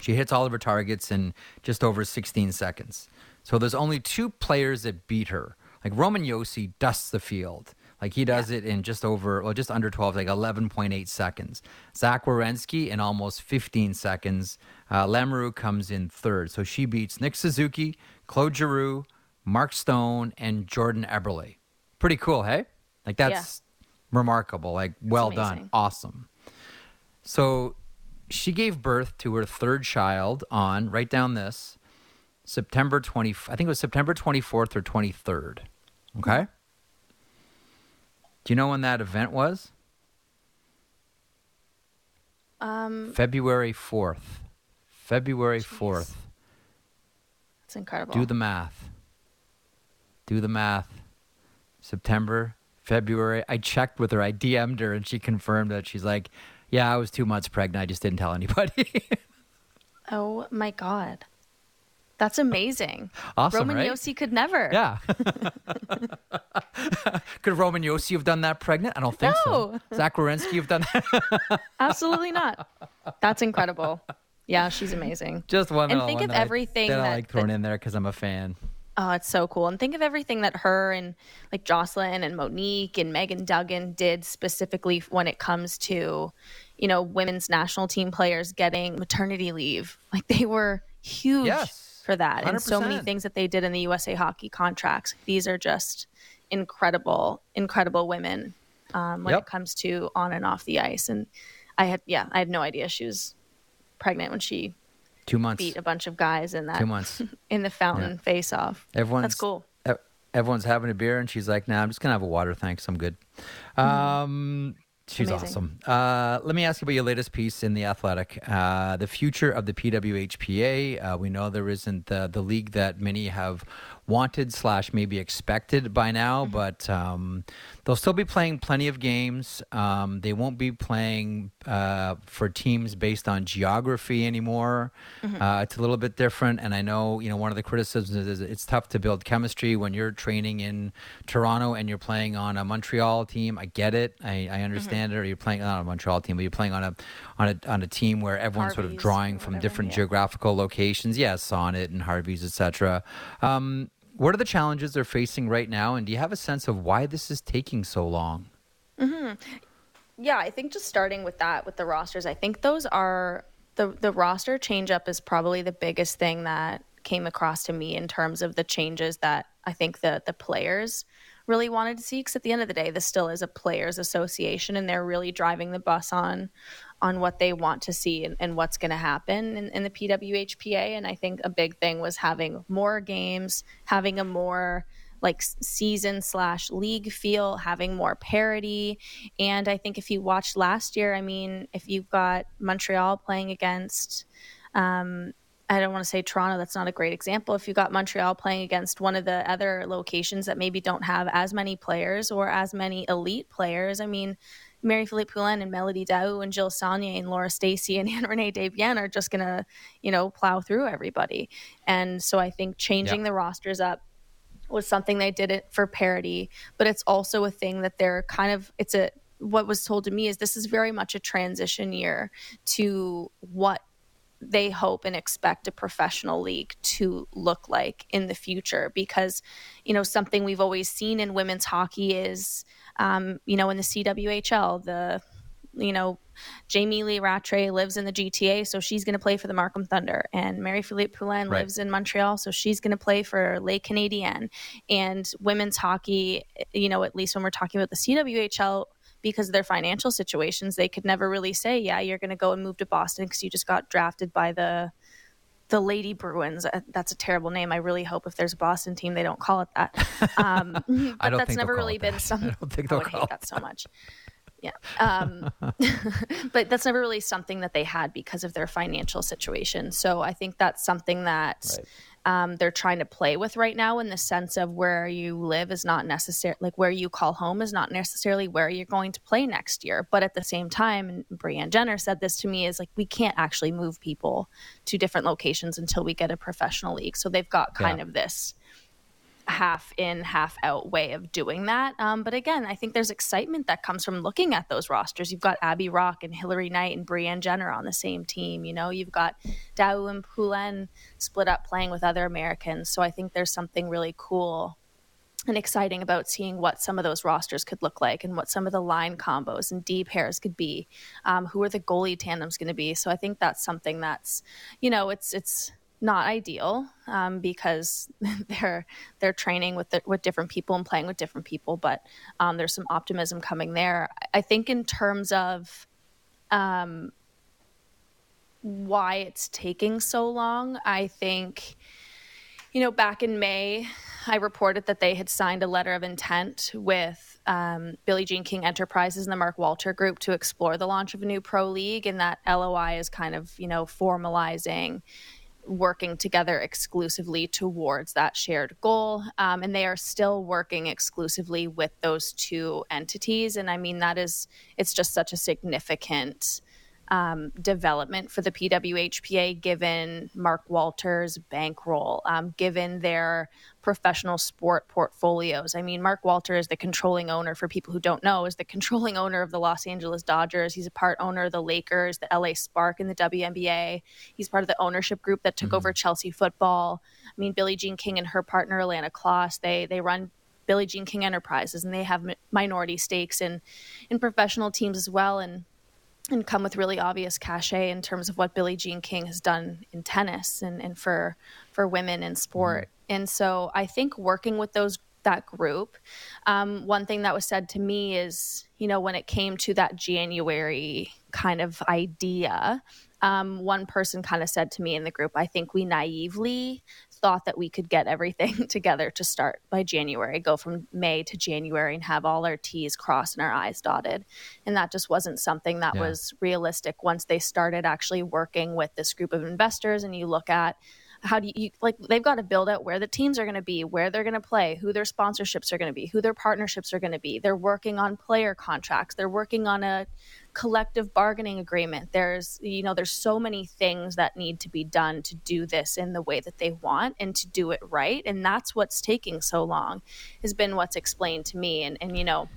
B: She hits all of her targets in just over 16 seconds. So there's only two players that beat her. Like Roman Josi dusts the field. Like he does yeah. it in just over, well, just under 12, like 11.8 seconds. Zach Werenski in almost 15 seconds. Uh, comes in third. So she beats Nick Suzuki, Claude Giroux, Mark Stone, and Jordan Eberle. Pretty cool, hey? Like that's yeah. remarkable. Like, well done. Awesome. So she gave birth to her third child on, write down this, September 20, I think it was September 24th or 23rd. Okay? Do you know when that event was?
D: Um,
B: February 4th. February geez. 4th.
D: That's incredible.
B: Do the math. Do the math. September, February. I checked with her. I DM'd her and she confirmed that she's like, yeah, I was two months pregnant. I just didn't tell anybody.
D: oh my God. That's amazing.
B: Awesome,
D: Roman
B: right?
D: Josi could never.
B: Yeah. Could Roman Josi have done that pregnant? I don't think
D: No.
B: so. Zach Werenski have done that?
D: Absolutely not. That's incredible. Yeah, she's amazing.
B: Just one.
D: And think
B: one
D: of
B: that I-
D: everything
B: that, I like throwing
D: that-
B: in there because I'm a fan.
D: Oh, it's so cool. And think of everything that her and like Jocelyn and Monique and Megan Duggan did specifically when it comes to, you know, women's national team players getting maternity leave. Like they were huge
B: Yes,
D: for that. And so many things that they did in the USA hockey contracts. These are just incredible, incredible women um, when
B: Yep.
D: it comes to on and off the ice. And I had, yeah, I had no idea she was pregnant when she
B: Two months.
D: beat a bunch of guys in that
B: Two months.
D: in the fountain face off.
B: Everyone's
D: That's cool.
B: Everyone's having a beer, and she's like, "Nah, I'm just gonna have a water, thanks. I'm good." Um, she's
D: Amazing.
B: awesome. Uh, let me ask you about your latest piece in the Athletic, uh, the future of the PWHPA. Uh, we know there isn't the the league that many have wanted slash maybe expected by now,
D: Mm-hmm.
B: but um, they'll still be playing plenty of games. Um, they won't be playing uh, for teams based on geography anymore.
D: Mm-hmm.
B: Uh, it's a little bit different, and I know you know one of the criticisms is it's tough to build chemistry when you're training in Toronto and you're playing on a Montreal team. I get it, I, I understand it. Or you're playing not on a Montreal team, but you're playing on a on a on a team where everyone's sort of drawing from
D: whatever,
B: different
D: yeah.
B: geographical locations. Yes, Sonnet and Harvey's, etc. Um, what are the challenges they're facing right now, and do you have a sense of why this is taking so long? Hmm.
D: Yeah, I think just starting with that with the rosters, I think those are the the roster change up is probably the biggest thing that came across to me in terms of the changes that I think the the players really wanted to see because at the end of the day this still is a players association and they're really driving the bus on on what they want to see and, and what's going to happen in, in the PWHPA and I think a big thing was having more games having a more like season slash league feel, having more parity. And I think if you watched last year, I mean, if you've got Montreal playing against, um, I don't want to say Toronto, that's not a great example. If you got Montreal playing against one of the other locations that maybe don't have as many players or as many elite players, I mean, Marie-Philip Poulin and Melody Daoust and Jill Saulnier and Laura Stacey and Ann-Renée Desbiens are just going to, you know, plow through everybody. And so I think changing
B: Yeah.
D: the rosters up was something they did it for parody, but it's also a thing that they're kind of it's a what was told to me is this is very much a transition year to what they hope and expect a professional league to look like in the future because you know something we've always seen in women's hockey is um, you know in the CWHL the you know Jamie Lee Rattray lives in the GTA, so she's going to play for the Markham Thunder. And Marie-Philip Poulin
B: Right.
D: lives in Montreal, so she's going to play for Les Canadiens. And women's hockey, you know, at least when we're talking about the CWHL, because of their financial situations, they could never really say, "Yeah, you're going to go and move to Boston because you just got drafted by the." The Lady Bruins. Uh, That's a terrible name. I really hope if there's a Boston team, they don't call it that. Um, but
B: I don't
D: that's never really been
B: that.
D: something.
B: I don't think
D: I
B: they'll
D: would
B: call
D: hate
B: it
D: that so much. Yeah. Um, but that's never really something that they had because of their financial situation. So I think that's something that um, they're trying to play with right now in the sense of where you live is not necessarily like where you call home is not necessarily where you're going to play next year. But at the same time, and Brianne Jenner said this to me, is like we can't actually move people to different locations until we get a professional league. So they've got kind
B: Yeah.
D: of this half in, half out way of doing that. Um, but again, I think there's excitement that comes from looking at those rosters. You've got Abby Roque and Hilary Knight and Brianne Jenner on the same team. You know, you've got Daoust and Poulin split up playing with other Americans. So I think there's something really cool and exciting about seeing what some of those rosters could look like and what some of the line combos and D pairs could be. Um, who are the goalie tandems going to be? So I think that's something that's, you know, it's it's not ideal um, because they're they're training with the, with different people and playing with different people, but um, there's some optimism coming there. I think in terms of um, why it's taking so long, I think you know, back in May, I reported that they had signed a letter of intent with um, Billie Jean King Enterprises and the Mark Walter Group to explore the launch of a new pro league, and that LOI is kind of, you know, formalizing working together exclusively towards that shared goal. Um, and they are still working exclusively with those two entities. And I mean, that is, it's just such a significant um, development for the PWHPA, given Mark Walters' bankroll, um, given their professional sport portfolios. I mean, Mark Walters, is the controlling owner, for people who don't know, is the controlling owner of the Los Angeles Dodgers. He's a part owner of the Lakers, the LA Spark in the WNBA. He's part of the ownership group that took mm-hmm. over Chelsea football. I mean, Billie Jean King and her partner, Ilana Kloss, they, they run Billie Jean King Enterprises, and they have minority stakes in in professional teams as well. And and come with really obvious cachet in terms of what Billie Jean King has done in tennis and, and for for women in sport. Mm-hmm. And so I think working with those that group, um, one thing that was said to me is, you know, when it came to that January kind of idea, um, one person kind of said to me in the group, I think we naively thought that we could get everything together to start by January, go from May to January and have all our T's crossed and our I's dotted. And that just wasn't something that yeah. was realistic once they started actually working with this group of investors. And you look at how do you like they've got to build out where the teams are going to be where they're going to play who their sponsorships are going to be who their partnerships are going to be they're working on player contracts they're working on a collective bargaining agreement there's you know there's so many things that need to be done to do this in the way that they want and to do it right and that's what's taking so long has been what's explained to me and and you know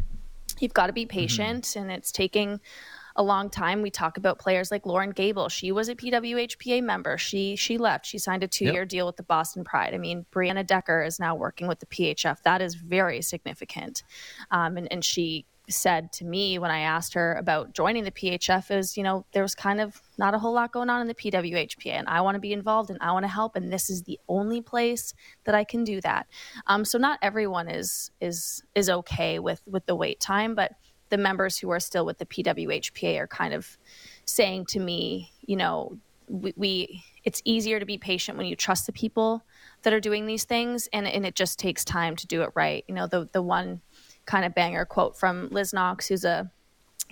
D: you've got to be patient mm-hmm. and it's taking a long time. We talk about players like Loren Gabel. She was a PWHPA member. She she left. She signed a two year yep. deal with the Boston Pride. I mean, Brianna Decker is now working with the PHF. That is very significant. Um, and, and she said to me when I asked her about joining the PHF is, you know, there was kind of not a whole lot going on in the PWHPA, and I want to be involved and I want to help, and this is the only place that I can do that. Um, so not everyone is is is okay with with the wait time, but the members who are still with the PWHPA are kind of saying to me, you know, we, we, it's easier to be patient when you trust the people that are doing these things and, and it just takes time to do it right. You know, the the one kind of banger quote from Liz Knox, who's a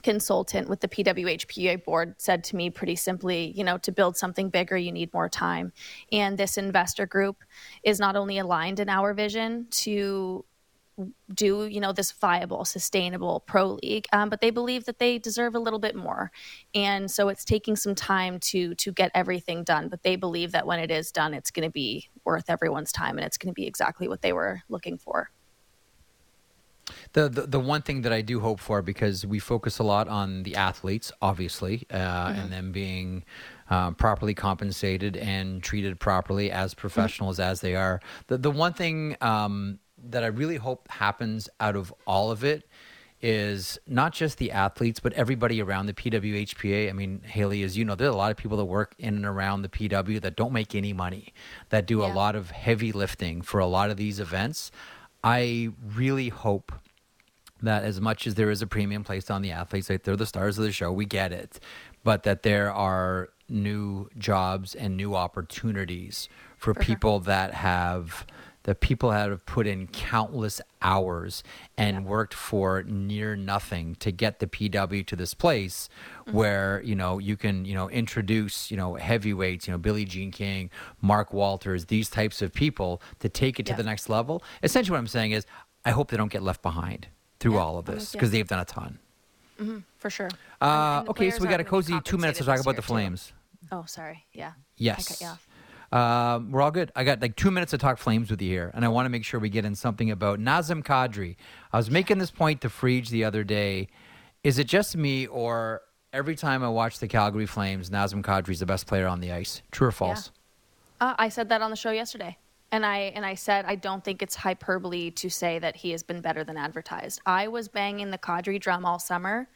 D: consultant with the PWHPA board said to me pretty simply, you know, to build something bigger, you need more time. And this investor group is not only aligned in our vision to do you know this viable sustainable pro league um, but they believe that they deserve a little bit more and so it's taking some time to to get everything done but they believe that when it is done it's going to be worth everyone's time and it's going to be exactly what they were looking for
B: the, the, the one thing that I do hope for because we focus a lot on the athletes, obviously, uh, mm-hmm. and them being uh, properly compensated and treated properly as mm-hmm. professionals mm-hmm. as they are. The the one thing um, that I really hope happens out of all of it is not just the athletes, but everybody around the PWHPA. I mean, Hailey, as you know, there are a lot of people that work in and around the PW that don't make any money, that do yeah. a lot of heavy lifting for a lot of these events. I really hope that as much as there is a premium placed on the athletes, like they're the stars of the show, we get it, but that there are new jobs and new opportunities for, for people sure. that have the people that have put in countless hours and yeah. worked for near nothing to get the PW to this place mm-hmm. where, you know, you can, you know, introduce, you know, heavyweights, you know, Billie Jean King, Mark Walters, these types of people to take it to the next level. Essentially what I'm saying is I hope they don't get left behind through yeah, all of this because they've done a ton.
D: Mm-hmm, for sure.
B: Uh, okay, so we got a cozy two minutes to talk about the Flames. Too.
D: Oh, sorry. Yeah.
B: Yes. Uh, we're all good. I got like two minutes to talk flames with you here, and I want to make sure we get in something about Nazem Kadri. I was making this point to Frege the other day. Is it just me, or every time I watch the Calgary Flames, Nazem Kadri is the best player on the ice? True or false?
D: Yeah. Uh, I said that on the show yesterday. And I and I said I don't think it's hyperbole to say that he has been better than advertised. I was banging the Kadri drum all summer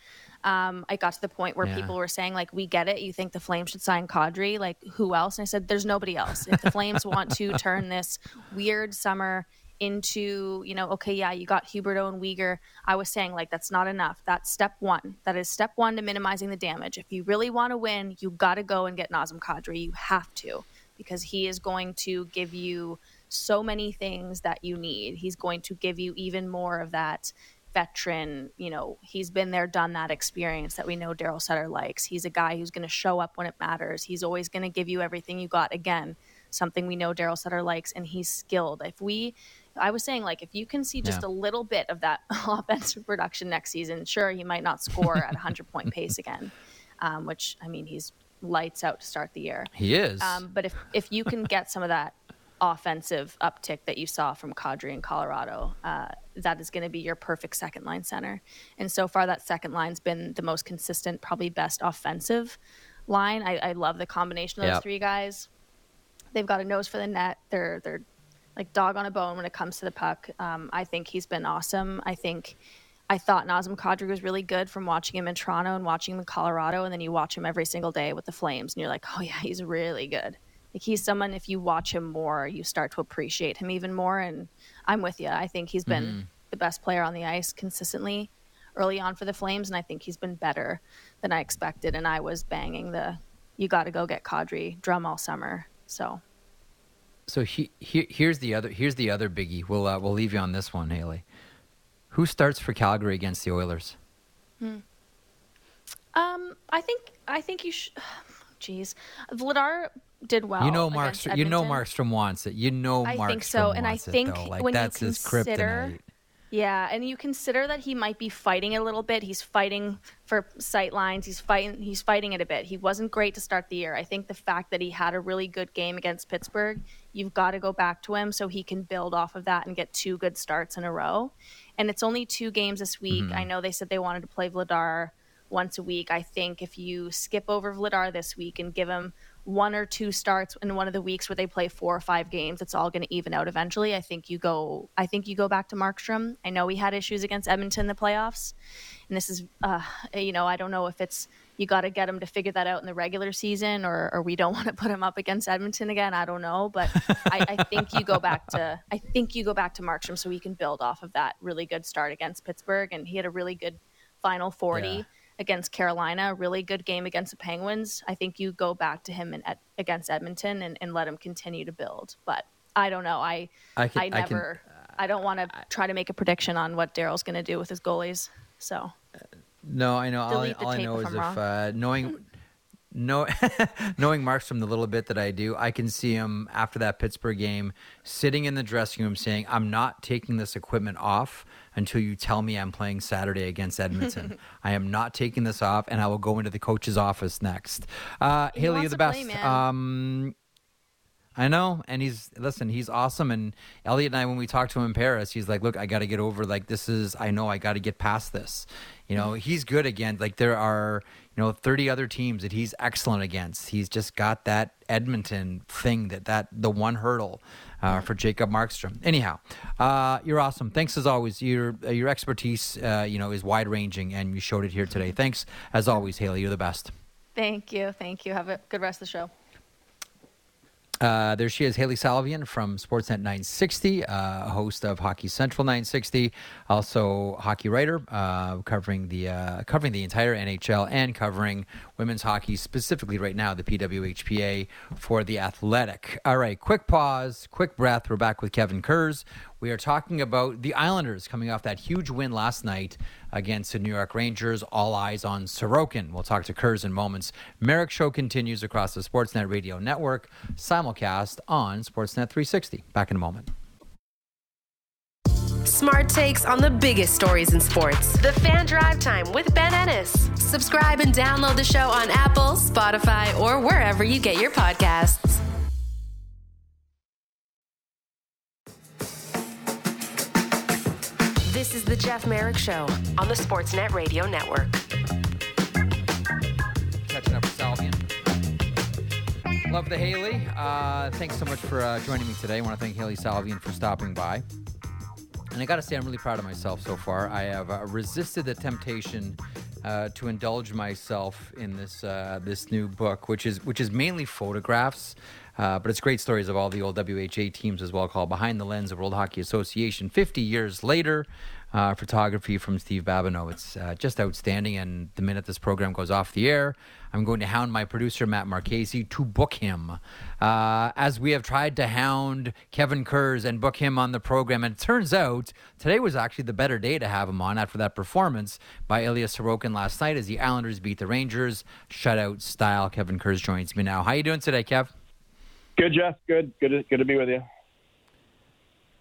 D: um, I got to the point where yeah. people were saying, like, we get it. You think the Flames should sign Kadri? Like, who else? And I said, there's nobody else. If the Flames want to turn this weird summer into, you know, okay, yeah, you got Huberdeau and Weegar. I was saying, like, that's not enough. That's step one. That is step one to minimizing the damage. If you really want to win, you got to go and get Nazem Kadri. You have to, because he is going to give you so many things that you need. He's going to give you even more of that veteran, you know, he's been there, done that experience that we know Daryl Sutter likes. He's a guy who's going to show up when it matters. He's always going to give you everything you got. Again, something we know Daryl Sutter likes, and he's skilled. If we, I was saying, like, if you can see just yeah. a little bit of that offensive production next season, sure, he might not score at a 100 point pace again. um, which I mean he's lights out to start the year.
B: He is.
D: Um, but if if you can get some of that offensive uptick that you saw from Kadri in Colorado, uh, that is going to be your perfect second line center. And so far, that second line's been the most consistent, probably best offensive line. I, I love the combination of those
B: Yep.
D: three guys. They've got a nose for the net. They're they're like dog on a bone when it comes to the puck. Um, I think he's been awesome. I think I thought Nazem Kadri was really good from watching him in Toronto and watching him in Colorado, and then you watch him every single day with the Flames, and you're like, oh yeah, he's really good. Like he's someone if you watch him more, you start to appreciate him even more. And I'm with you. I think he's been the best player on the ice consistently early on for the Flames, and I think he's been better than I expected. And I was banging the "you got to go get Kadri" drum all summer. So
B: so he, he, here's the other here's the other biggie. We'll uh, we'll leave you on this one, Hailey. Who starts for Calgary against the Oilers?
D: Um, I think I think you should. Jeez, Vladar did well.
B: you know, Markstrom. You know, Markstrom wants it. You know, Markstrom I
D: think so, and I
B: it,
D: think.
B: Like
D: when you
B: that's his
D: consider-
B: kryptonite.
D: Yeah, and you consider that he might be fighting a little bit. He's fighting for sight lines. He's fighting. He's fighting it a bit. He wasn't great to start the year. I think the fact that he had a really good game against Pittsburgh, you've got to go back to him so he can build off of that and get two good starts in a row. And it's only two games this week.
B: Mm-hmm.
D: I know they said they wanted to play Vladar once a week. I think if you skip over Vladar this week and give him one or two starts in one of the weeks where they play four or five games, it's all going to even out eventually. I think you go. I think you go back to Markstrom. I know we had issues against Edmonton in the playoffs, and this is, uh, you know, I don't know if it's you got to get him to figure that out in the regular season, or, or we don't want to put him up against Edmonton again. I don't know, but I, I think you go back to I think you go back to Markstrom so he can build off of that really good start against Pittsburgh, and he had a really good final forty
B: Yeah.
D: against Carolina, really good game against the Penguins. I think you go back to him at, against Edmonton and, and let him continue to build. But I don't know. I
B: I
D: I,
B: can- I can-
D: never. I, don't want to uh, try to make a prediction on what Daryl's going to do with his goalies. So uh,
B: No, I know. All, I, all I know is if uh, knowing know, knowing Markstrom the little bit that I do, I can see him after that Pittsburgh game sitting in the dressing room saying, "I'm not taking this equipment off until you tell me I'm playing Saturday against Edmonton. I am not taking this off, and I will go into the coach's office next." Uh, Hailey, you're the best.
D: play.
B: Um, I know, and he's listen. He's awesome, and Elliotte and I, when we talked to him in Paris, he's like, "Look, I got to get over. Like, this is. I know I got to get past this. You know, he's good again. Like, there are, you know, thirty other teams that he's excellent against. He's just got that Edmonton thing that that the one hurdle uh, for Jacob Markstrom. Anyhow, uh, you're awesome. Thanks as always. Your uh, your expertise, uh, you know, is wide ranging, and you showed it here today. Thanks as always, Hailey. You're the best.
D: thank you, thank you. Have a good rest of the show.
B: Uh, there she is, Hailey Salvian from Sportsnet 960, uh, host of Hockey Central 960, also hockey writer, uh, covering the uh, covering the entire NHL and covering women's hockey specifically right now, the PWHPA for the Athletic. All right, quick pause, quick breath. We're back with Kevin Kurz. We are talking about the Islanders coming off that huge win last night against the New York Rangers. All eyes on Sorokin. We'll talk to Kurz in moments. Marek Show continues across the Sportsnet Radio Network, simulcast on Sportsnet 360. Back in a moment.
A: Smart takes on the biggest stories in sports. The Fan Drive Time with Ben Ennis. Subscribe and download the show on Apple, Spotify, or wherever you get your podcasts. This is the Jeff Marek Show on the Sportsnet Radio Network.
B: Catching up with Salvian. Love the Hailey. Uh, thanks so much for uh, joining me today. I want to thank Hailey Salvian for stopping by. And I got to say, I'm really proud of myself so far. I have uh, resisted the temptation uh, to indulge myself in this uh, this new book, which is which is mainly photographs, uh, but it's great stories of all the old WHA teams as well, called Behind the Lens of World Hockey Association. 50 years later, uh, photography from Steve Babineau. It's uh, just outstanding. And the minute this program goes off the air, I'm going to hound my producer, Matt Marchese, to book him. Uh, as we have tried to hound Kevin Kurz and book him on the program. And it turns out today was actually the better day to have him on after that performance by Ilya Sorokin last night as the Islanders beat the Rangers. Shutout style. Kevin Kurz joins me now. How are you doing today, Kev?
E: Good, Jeff. Good. Good. To, good to be with you.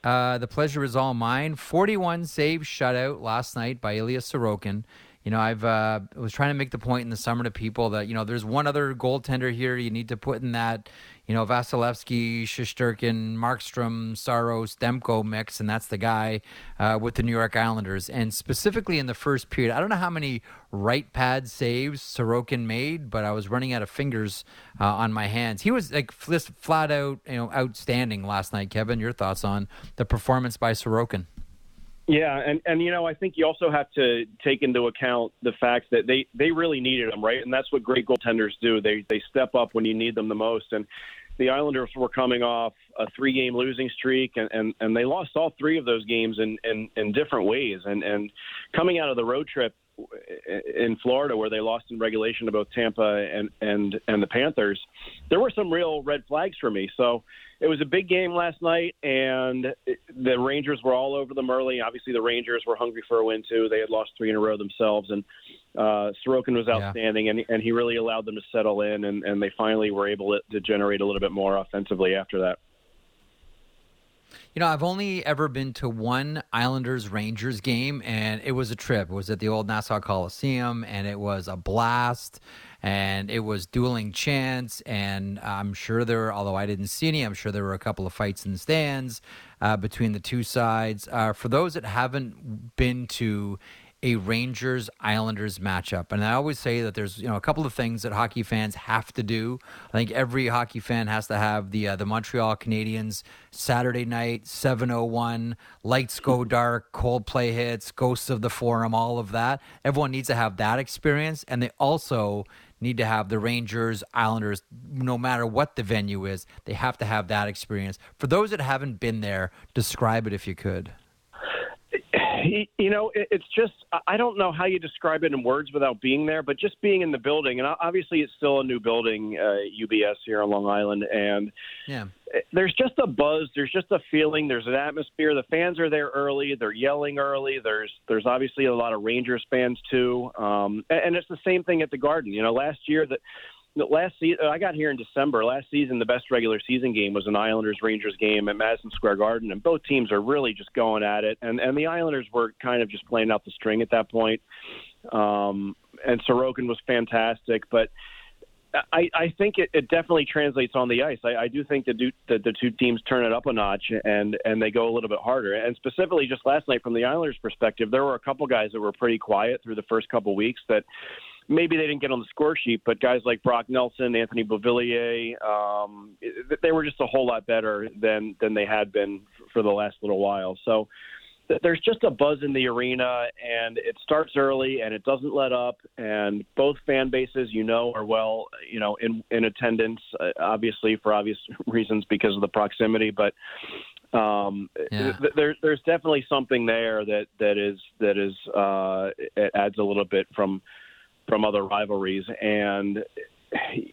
B: Uh, the pleasure is all mine. 41 save shutout last night by Ilya Sorokin. You know, I've uh, was trying to make the point in the summer to people that you know there's one other goaltender here you need to put in that you know Vasilevskiy, Shesterkin, Markstrom, Saros, Demko mix, and that's the guy uh, with the New York Islanders. And specifically in the first period, I don't know how many right pad saves Sorokin made, but I was running out of fingers uh, on my hands. He was like flat out, you know, outstanding last night. Kevin, your thoughts on the performance by Sorokin?
E: Yeah, and and you know I think you also have to take into account the fact that they they really needed him, right? And that's what great goaltenders do. They they step up when you need them the most. And the Islanders were coming off a three game losing streak and, and, and they lost all three of those games in, in, in different ways. And and coming out of the road trip in Florida where they lost in regulation to both Tampa and and and the Panthers, there were some real red flags for me. So it was a big game last night, and the Rangers were all over them early. Obviously, the Rangers were hungry for a win too. They had lost three in a row themselves, and uh, Sorokin was outstanding, yeah. and and he really allowed them to settle in, and and they finally were able to, to generate a little bit more offensively after that.
B: You know, I've only ever been to one Islanders Rangers game, and it was a trip. It was at the old Nassau Coliseum, and it was a blast and it was dueling chants. And I'm sure there, although I didn't see any, I'm sure there were a couple of fights in the stands uh, between the two sides. Uh, for those that haven't been to a Rangers Islanders matchup. And I always say that there's you know a couple of things that hockey fans have to do. I think every hockey fan has to have the uh, the Montreal Canadiens Saturday night 701 lights go dark, Coldplay hits, Ghosts of the Forum, all of that. Everyone needs to have that experience and they also need to have the Rangers, Islanders, no matter what the venue is, they have to have that experience. For those that haven't been there, describe it if you could.
E: You know, it's just I don't know how you describe it in words without being there, but just being in the building, and obviously it's still a new building, uh, UBS here on Long Island, and
B: yeah,
E: there's just a buzz, there's just a feeling, there's an atmosphere. The fans are there early, they're yelling early. There's there's obviously a lot of Rangers fans too, um, and it's the same thing at the Garden. You know, last year that last season I got here in December. Last season, the best regular season game was an Islanders Rangers game at Madison Square Garden, and both teams are really just going at it. And and the Islanders were kind of just playing out the string at that point. Um, and Sorokin was fantastic, but. I, I think it, it definitely translates on the ice. I, I do think that the, the two teams turn it up a notch and and they go a little bit harder. And specifically, just last night from the Islanders' perspective, there were a couple guys that were pretty quiet through the first couple weeks that maybe they didn't get on the score sheet, but guys like Brock Nelson, Anthony Beauvillier, um, they were just a whole lot better than than they had been for the last little while. So there's just a buzz in the arena, and it starts early and it doesn't let up. And both fan bases, you know, are well, you know, in in attendance, uh, obviously for obvious reasons because of the proximity, but. Um, yeah. th- there, there's definitely something there that, that is that is uh, it adds a little bit from from other rivalries. And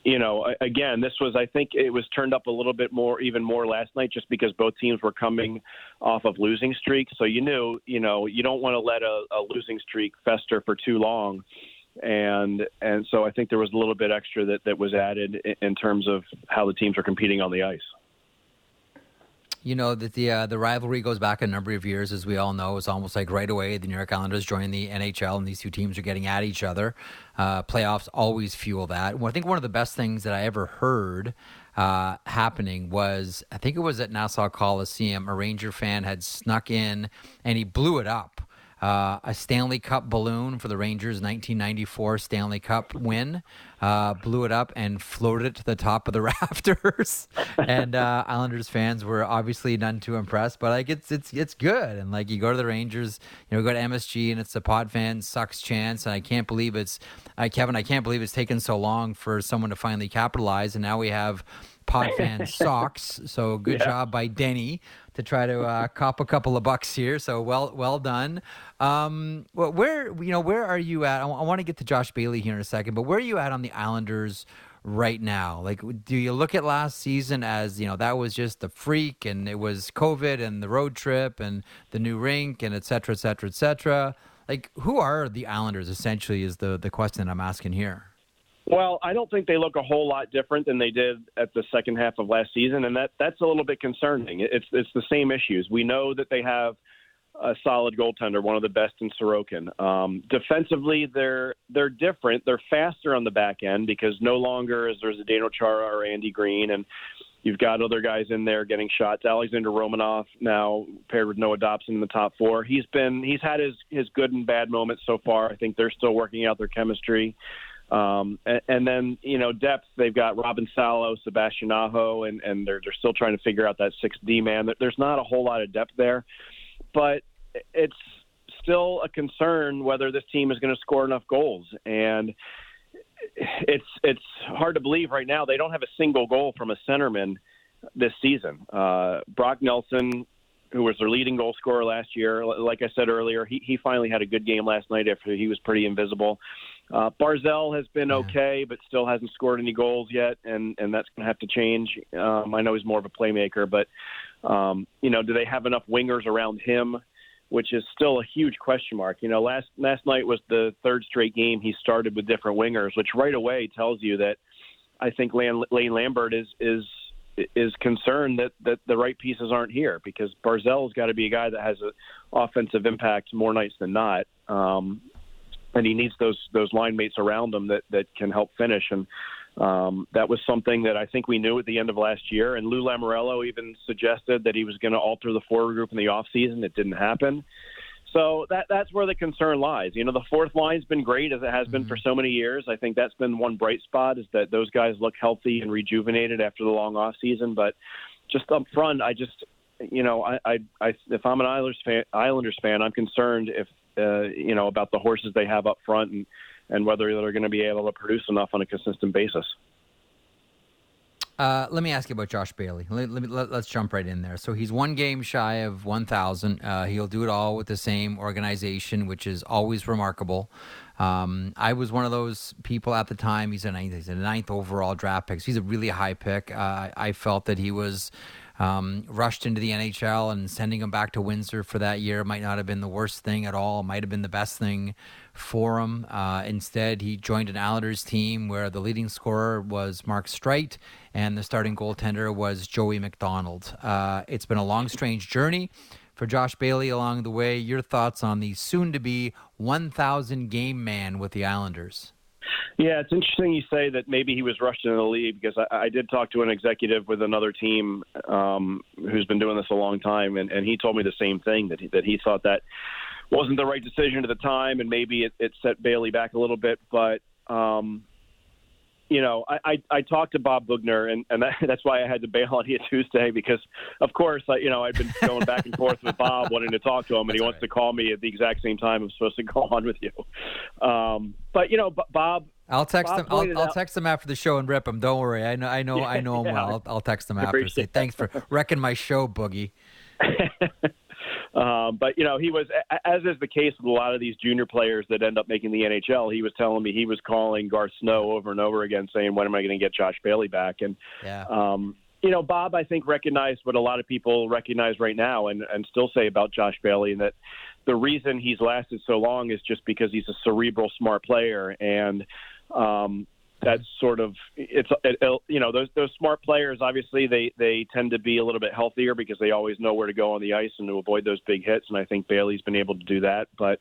E: you know, again, this was I think it was turned up a little bit more, even more last night, just because both teams were coming off of losing streaks. So you knew, you know, you don't want to let a, a losing streak fester for too long. And and so I think there was a little bit extra that, that was added in, in terms of how the teams are competing on the ice
B: you know that the uh, the rivalry goes back a number of years, as we all know. It's almost like right away the New York Islanders join the NHL, and these two teams are getting at each other. Uh, playoffs always fuel that. Well, I think one of the best things that I ever heard uh, happening was I think it was at Nassau Coliseum. A Ranger fan had snuck in and he blew it up uh, a Stanley Cup balloon for the Rangers' 1994 Stanley Cup win. Uh, blew it up and floated it to the top of the rafters. and uh, Islanders fans were obviously none too impressed, but like it's it's it's good. And like you go to the Rangers, you know, go to MSG, and it's the Potvin sucks chance. And I can't believe it's, Kevin, I can't believe it's taken so long for someone to finally capitalize. And now we have Potvin socks. So good yeah. job by Denny to try to uh, cop a couple of bucks here. So well, well done. Um, well, where you know where are you at? I, w- I want to get to Josh Bailey here in a second, but where are you at on the Islanders? right now? Like, do you look at last season as you know that was just a freak, and it was COVID and the road trip and the new rink and et cetera, et cetera, et cetera? Like, who are the Islanders? Essentially, is the the question I'm asking here.
E: Well, I don't think they look a whole lot different than they did at the second half of last season, and that that's a little bit concerning. It's it's the same issues. We know that they have a solid goaltender, one of the best in Sorokin. Um, defensively, they're they're different. They're faster on the back end because no longer is there's a Daniel Chara or Andy Greene, and you've got other guys in there getting shots. Alexander Romanov now paired with Noah Dobson in the top four. He's been he's had his his good and bad moments so far. I think they're still working out their chemistry. Um, and, and then you know depth. They've got Robin Salo, Sebastian Aho, and and they're they're still trying to figure out that six D man. There's not a whole lot of depth there, but it's still a concern whether this team is going to score enough goals. And it's it's hard to believe right now they don't have a single goal from a centerman this season. Uh, Brock Nelson, who was their leading goal scorer last year, like I said earlier, he he finally had a good game last night after he was pretty invisible. Uh, Barzal has been okay, but still hasn't scored any goals yet, and and that's going to have to change. Um, I know he's more of a playmaker, but um, you know, do they have enough wingers around him? Which is still a huge question mark. You know, last last night was the third straight game he started with different wingers, which right away tells you that I think Lane, Lane Lambert is is is concerned that that the right pieces aren't here because Barzal's got to be a guy that has an offensive impact more nights than not. Um, and he needs those those line mates around him that that can help finish. And um, that was something that I think we knew at the end of last year. And Lou Lamoriello even suggested that he was going to alter the forward group in the offseason. It didn't happen. So that that's where the concern lies. You know, the fourth line's been great as it has been mm-hmm. for so many years. I think that's been one bright spot is that those guys look healthy and rejuvenated after the long off season. But just up front, I just you know, I, I, I if I'm an Islanders fan, Islanders fan, I'm concerned if uh, you know about the horses they have up front and and whether they're going to be able to produce enough on a consistent basis.
B: Uh, let me ask you about Josh Bailey. Let, let, let, us jump right in there. So he's one game shy of 1,000. Uh, he'll do it all with the same organization, which is always remarkable. Um, I was one of those people at the time. He's a ninth, he's a ninth overall draft pick. So he's a really high pick. Uh, I felt that he was um, rushed into the NHL and sending him back to Windsor for that year might not have been the worst thing at all. It might have been the best thing for him. Uh, instead, he joined an Islanders team where the leading scorer was Mark Streit and the starting goaltender was Joey MacDonald. Uh, it's been a long, strange journey for Josh Bailey along the way. Your thoughts on the soon to be 1,000 game man with the Islanders?
E: Yeah, it's interesting you say that maybe he was rushed into the league because I, I did talk to an executive with another team um, who's been doing this a long time, and, and he told me the same thing that he, that he thought that wasn't the right decision at the time, and maybe it, it set Bailey back a little bit. But um, you know, I, I, I talked to Bob Boughner, and, and that, that's why I had to bail on here Tuesday because, of course, I, you know, I've been going back and forth with Bob wanting to talk to him, and he wants right. to call me at the exact same time I'm supposed to go on with you. Um, but you know, B- Bob.
B: I'll text Bob him. I'll, I'll, text him after the show and rip him. Don't worry. I know. I know. Yeah, I know him yeah. well. I'll, I'll text him after and say thanks for wrecking my show, Boogie.
E: Um, but you know, he was as is the case with a lot of these junior players that end up making the NHL. He was telling me he was calling Garth Snow over and over again, saying, "When am I going to get Josh Bailey back?" And
B: yeah.
E: um, you know, Bob, I think recognized what a lot of people recognize right now, and and still say about Josh Bailey, and that the reason he's lasted so long is just because he's a cerebral, smart player, and um, that's sort of it's it, you know those those smart players obviously they they tend to be a little bit healthier because they always know where to go on the ice and to avoid those big hits and I think Bailey's been able to do that but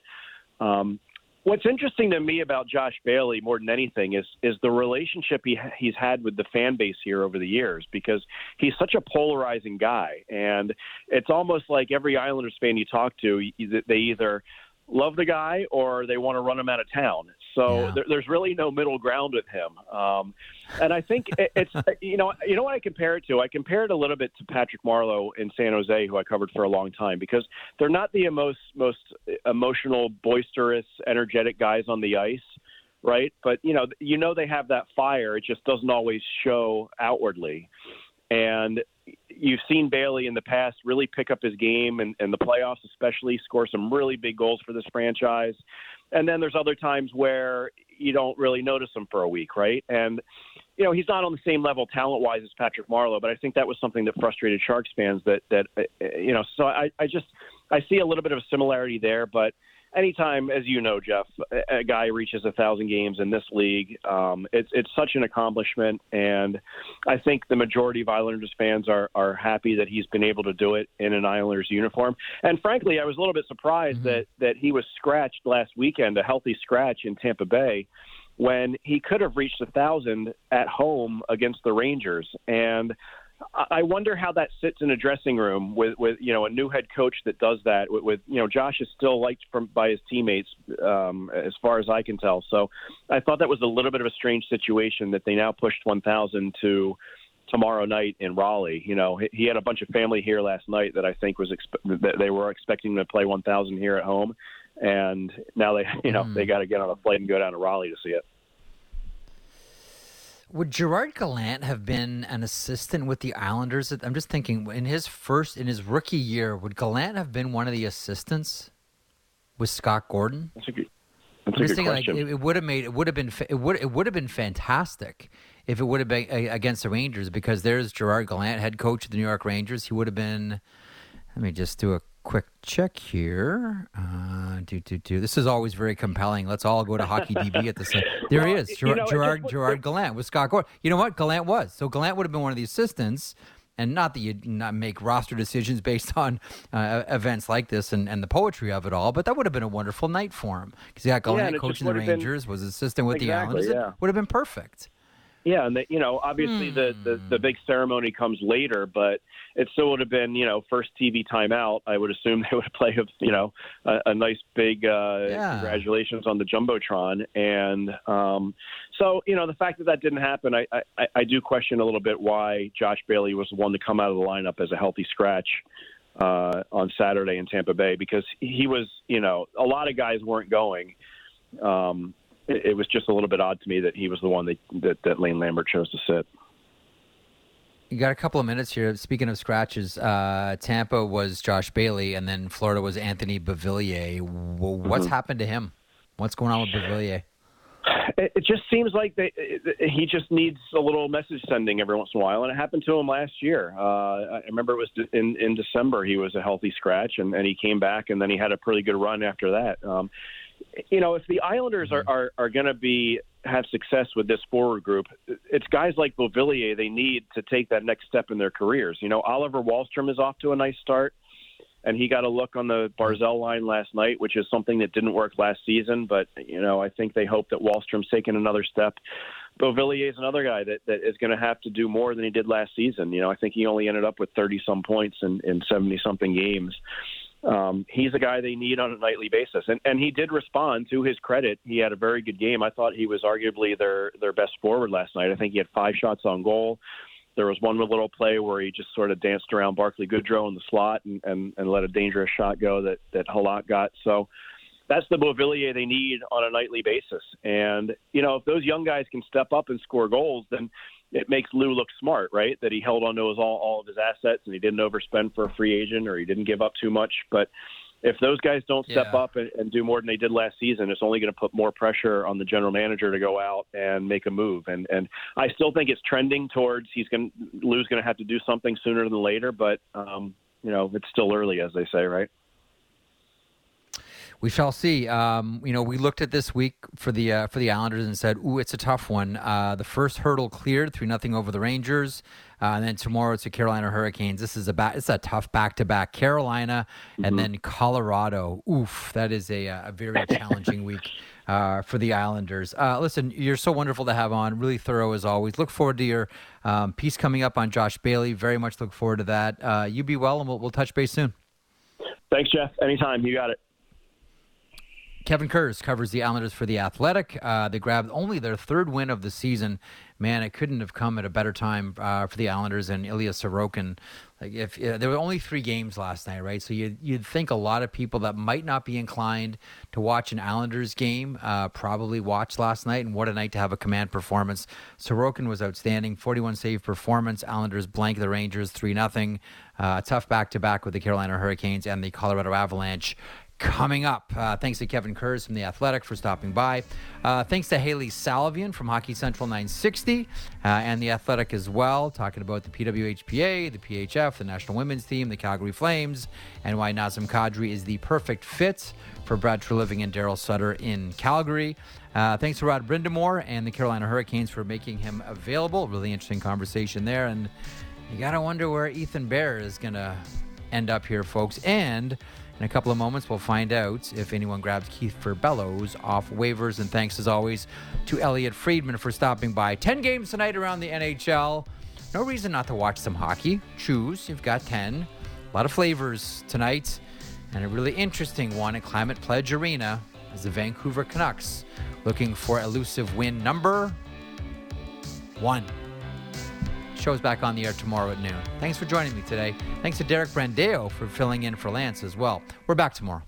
E: um what's interesting to me about Josh Bailey more than anything is is the relationship he he's had with the fan base here over the years because he's such a polarizing guy and it's almost like every Islanders fan you talk to they either love the guy or they want to run him out of town. So yeah. there, there's really no middle ground with him. Um, and I think it, it's you know you know what I compare it to. I compare it a little bit to Patrick Marleau in San Jose, who I covered for a long time, because they're not the most most emotional, boisterous, energetic guys on the ice. Right, but you know, you know they have that fire. It just doesn't always show outwardly. And you've seen Bailey in the past really pick up his game and, and the playoffs, especially score some really big goals for this franchise. And then there's other times where you don't really notice him for a week, right? And you know he's not on the same level talent wise as Patrick Marleau, but I think that was something that frustrated Sharks fans. That that uh, you know, so I, I just I see a little bit of a similarity there, but anytime, as you know, Jeff, a guy reaches a thousand games in this league, um, it's it's such an accomplishment, and I think the majority of Islanders fans are are happy that he's been able to do it in an Islanders uniform. And frankly, I was a little bit surprised mm-hmm. that that he was scratched last weekend, a healthy scratch in Tampa Bay when he could have reached a thousand at home against the Rangers. And I wonder how that sits in a dressing room with, with you know a new head coach that does that. With, with you know Josh is still liked from by his teammates um, as far as I can tell. So I thought that was a little bit of a strange situation that they now pushed 1,000 to tomorrow night in Raleigh. You know he he had a bunch of family here last night that I think was expe- that they were expecting to play 1,000 here at home, and now they you know mm. they got to get on a flight and go down to Raleigh to see it.
B: Would Gerard Gallant have been an assistant with the Islanders? I'm just thinking in his first in his rookie year, would Gallant have been one of the assistants with Scott Gordon?
E: That's a good, that's a good
B: thinking,
E: question.
B: Like, it, it would have made it would have been it would it would have been fantastic if it would have been against the Rangers because there's Gerard Gallant, head coach of the New York Rangers. He would have been. Let me just do a quick check here. Uh, do, do, do. This is always very compelling. Let's all go to Hockey DB at the same. There well, he is, Gerard, you know, Gerard, just, Gerard Gallant with Scott Gordon. You know what? Gallant was. So Gallant would have been one of the assistants. And not that you not make roster decisions based on uh, events like this and, and the poetry of it all, but that would have been a wonderful night for him because he got Gallant yeah, coaching the Rangers, been, was assistant with
E: exactly,
B: the Islanders.
E: Yeah.
B: It would have been perfect.
E: Yeah, and the, you know, obviously the, the the hmm. big ceremony comes later, but it still would have been, you know, first TV timeout. I would assume they would have played, you know, a, a nice big uh, yeah. congratulations on the jumbotron, and um, so you know, the fact that that didn't happen, I, I I do question a little bit why Josh Bailey was the one to come out of the lineup as a healthy scratch uh, on Saturday in Tampa Bay because he was, you know, a lot of guys weren't going. Um, it, it was just a little bit odd to me that he was the one that, that, that Lane Lambert chose to sit.
B: You got a couple of minutes here. Speaking of scratches, uh, Tampa was Josh Bailey, and then Florida was Anthony Beauvillier. What's mm-hmm. happened to him? What's going on with Beauvillier?
E: It just seems like they, he just needs a little message sending every once in a while, and it happened to him last year. Uh, I remember it was in in December he was a healthy scratch, and, and he came back, and then he had a pretty good run after that. Um, you know, if the Islanders are, mm-hmm. are, are going to be have success with this forward group, it's guys like Beauvillier they need to take that next step in their careers. You know, Oliver Wahlstrom is off to a nice start, and he got a look on the Barzal line last night, which is something that didn't work last season. But you know, I think they hope that Wahlstrom's taking another step. Beauvillier is another guy that, that is going to have to do more than he did last season. You know, I think he only ended up with 30 some points in, in 70 something games um, he's a guy they need on a nightly basis. And, and he did respond to his credit. He had a very good game. I thought he was arguably their, their best forward last night. I think he had five shots on goal. There was one little play where he just sort of danced around Barclay Goodrow in the slot and, and, and let a dangerous shot go that, that Halak got. So that's the Beauvillier they need on a nightly basis. And, you know, if those young guys can step up and score goals, then – it makes Lou look smart, right? That he held on to his all, all of his assets and he didn't overspend for a free agent or he didn't give up too much. But if those guys don't step yeah. up and, and do more than they did last season, it's only going to put more pressure on the general manager to go out and make a move. And and I still think it's trending towards he's going Lou's going to have to do something sooner than later. But um, you know, it's still early, as they say, right?
B: We shall see. Um, you know, we looked at this week for the uh, for the Islanders and said, "Ooh, it's a tough one." Uh, the first hurdle cleared, three nothing over the Rangers, uh, and then tomorrow it's the Carolina Hurricanes. This is a ba- it's a tough back to back. Carolina mm-hmm. and then Colorado. Oof, that is a, uh, a very challenging week. Uh, for the Islanders. Uh, listen, you're so wonderful to have on. Really thorough as always. Look forward to your um, piece coming up on Josh Bailey. Very much look forward to that. Uh, you be well, and we'll, we'll touch base soon.
E: Thanks, Jeff. Anytime. You got it.
B: Kevin Kurz covers the Islanders for the Athletic. Uh, they grabbed only their third win of the season. Man, it couldn't have come at a better time uh, for the Islanders and Ilya Sorokin. Like if there were only three games last night, right? So you'd, you'd think a lot of people that might not be inclined to watch an Islanders game uh, probably watched last night. And what a night to have a command performance! Sorokin was outstanding, 41 save performance. Islanders blank the Rangers three nothing. Uh, tough back to back with the Carolina Hurricanes and the Colorado Avalanche coming up. Uh, thanks to Kevin Kurz from The Athletic for stopping by. Uh, thanks to Hailey Salvian from Hockey Central 960 uh, and The Athletic as well, talking about the PWHPA, the PHF, the national women's team, the Calgary Flames, and why Nazem Kadri is the perfect fit for Brad Treliving and Daryl Sutter in Calgary. Uh, thanks to Rod Brind'Amour and the Carolina Hurricanes for making him available. Really interesting conversation there. And you got to wonder where Ethan Bear is going to end up here, folks. And in a couple of moments, we'll find out if anyone grabs Kiefer Bellows off waivers. And thanks, as always, to Elliotte Friedman for stopping by. 10 games tonight around the NHL. No reason not to watch some hockey. Choose. You've got 10. A lot of flavors tonight. And a really interesting one at Climate Pledge Arena is the Vancouver Canucks looking for elusive win number one. Show's back on the air tomorrow at noon. Thanks for joining me today. Thanks to Derek Brandeo for filling in for Lance as well. We're back tomorrow.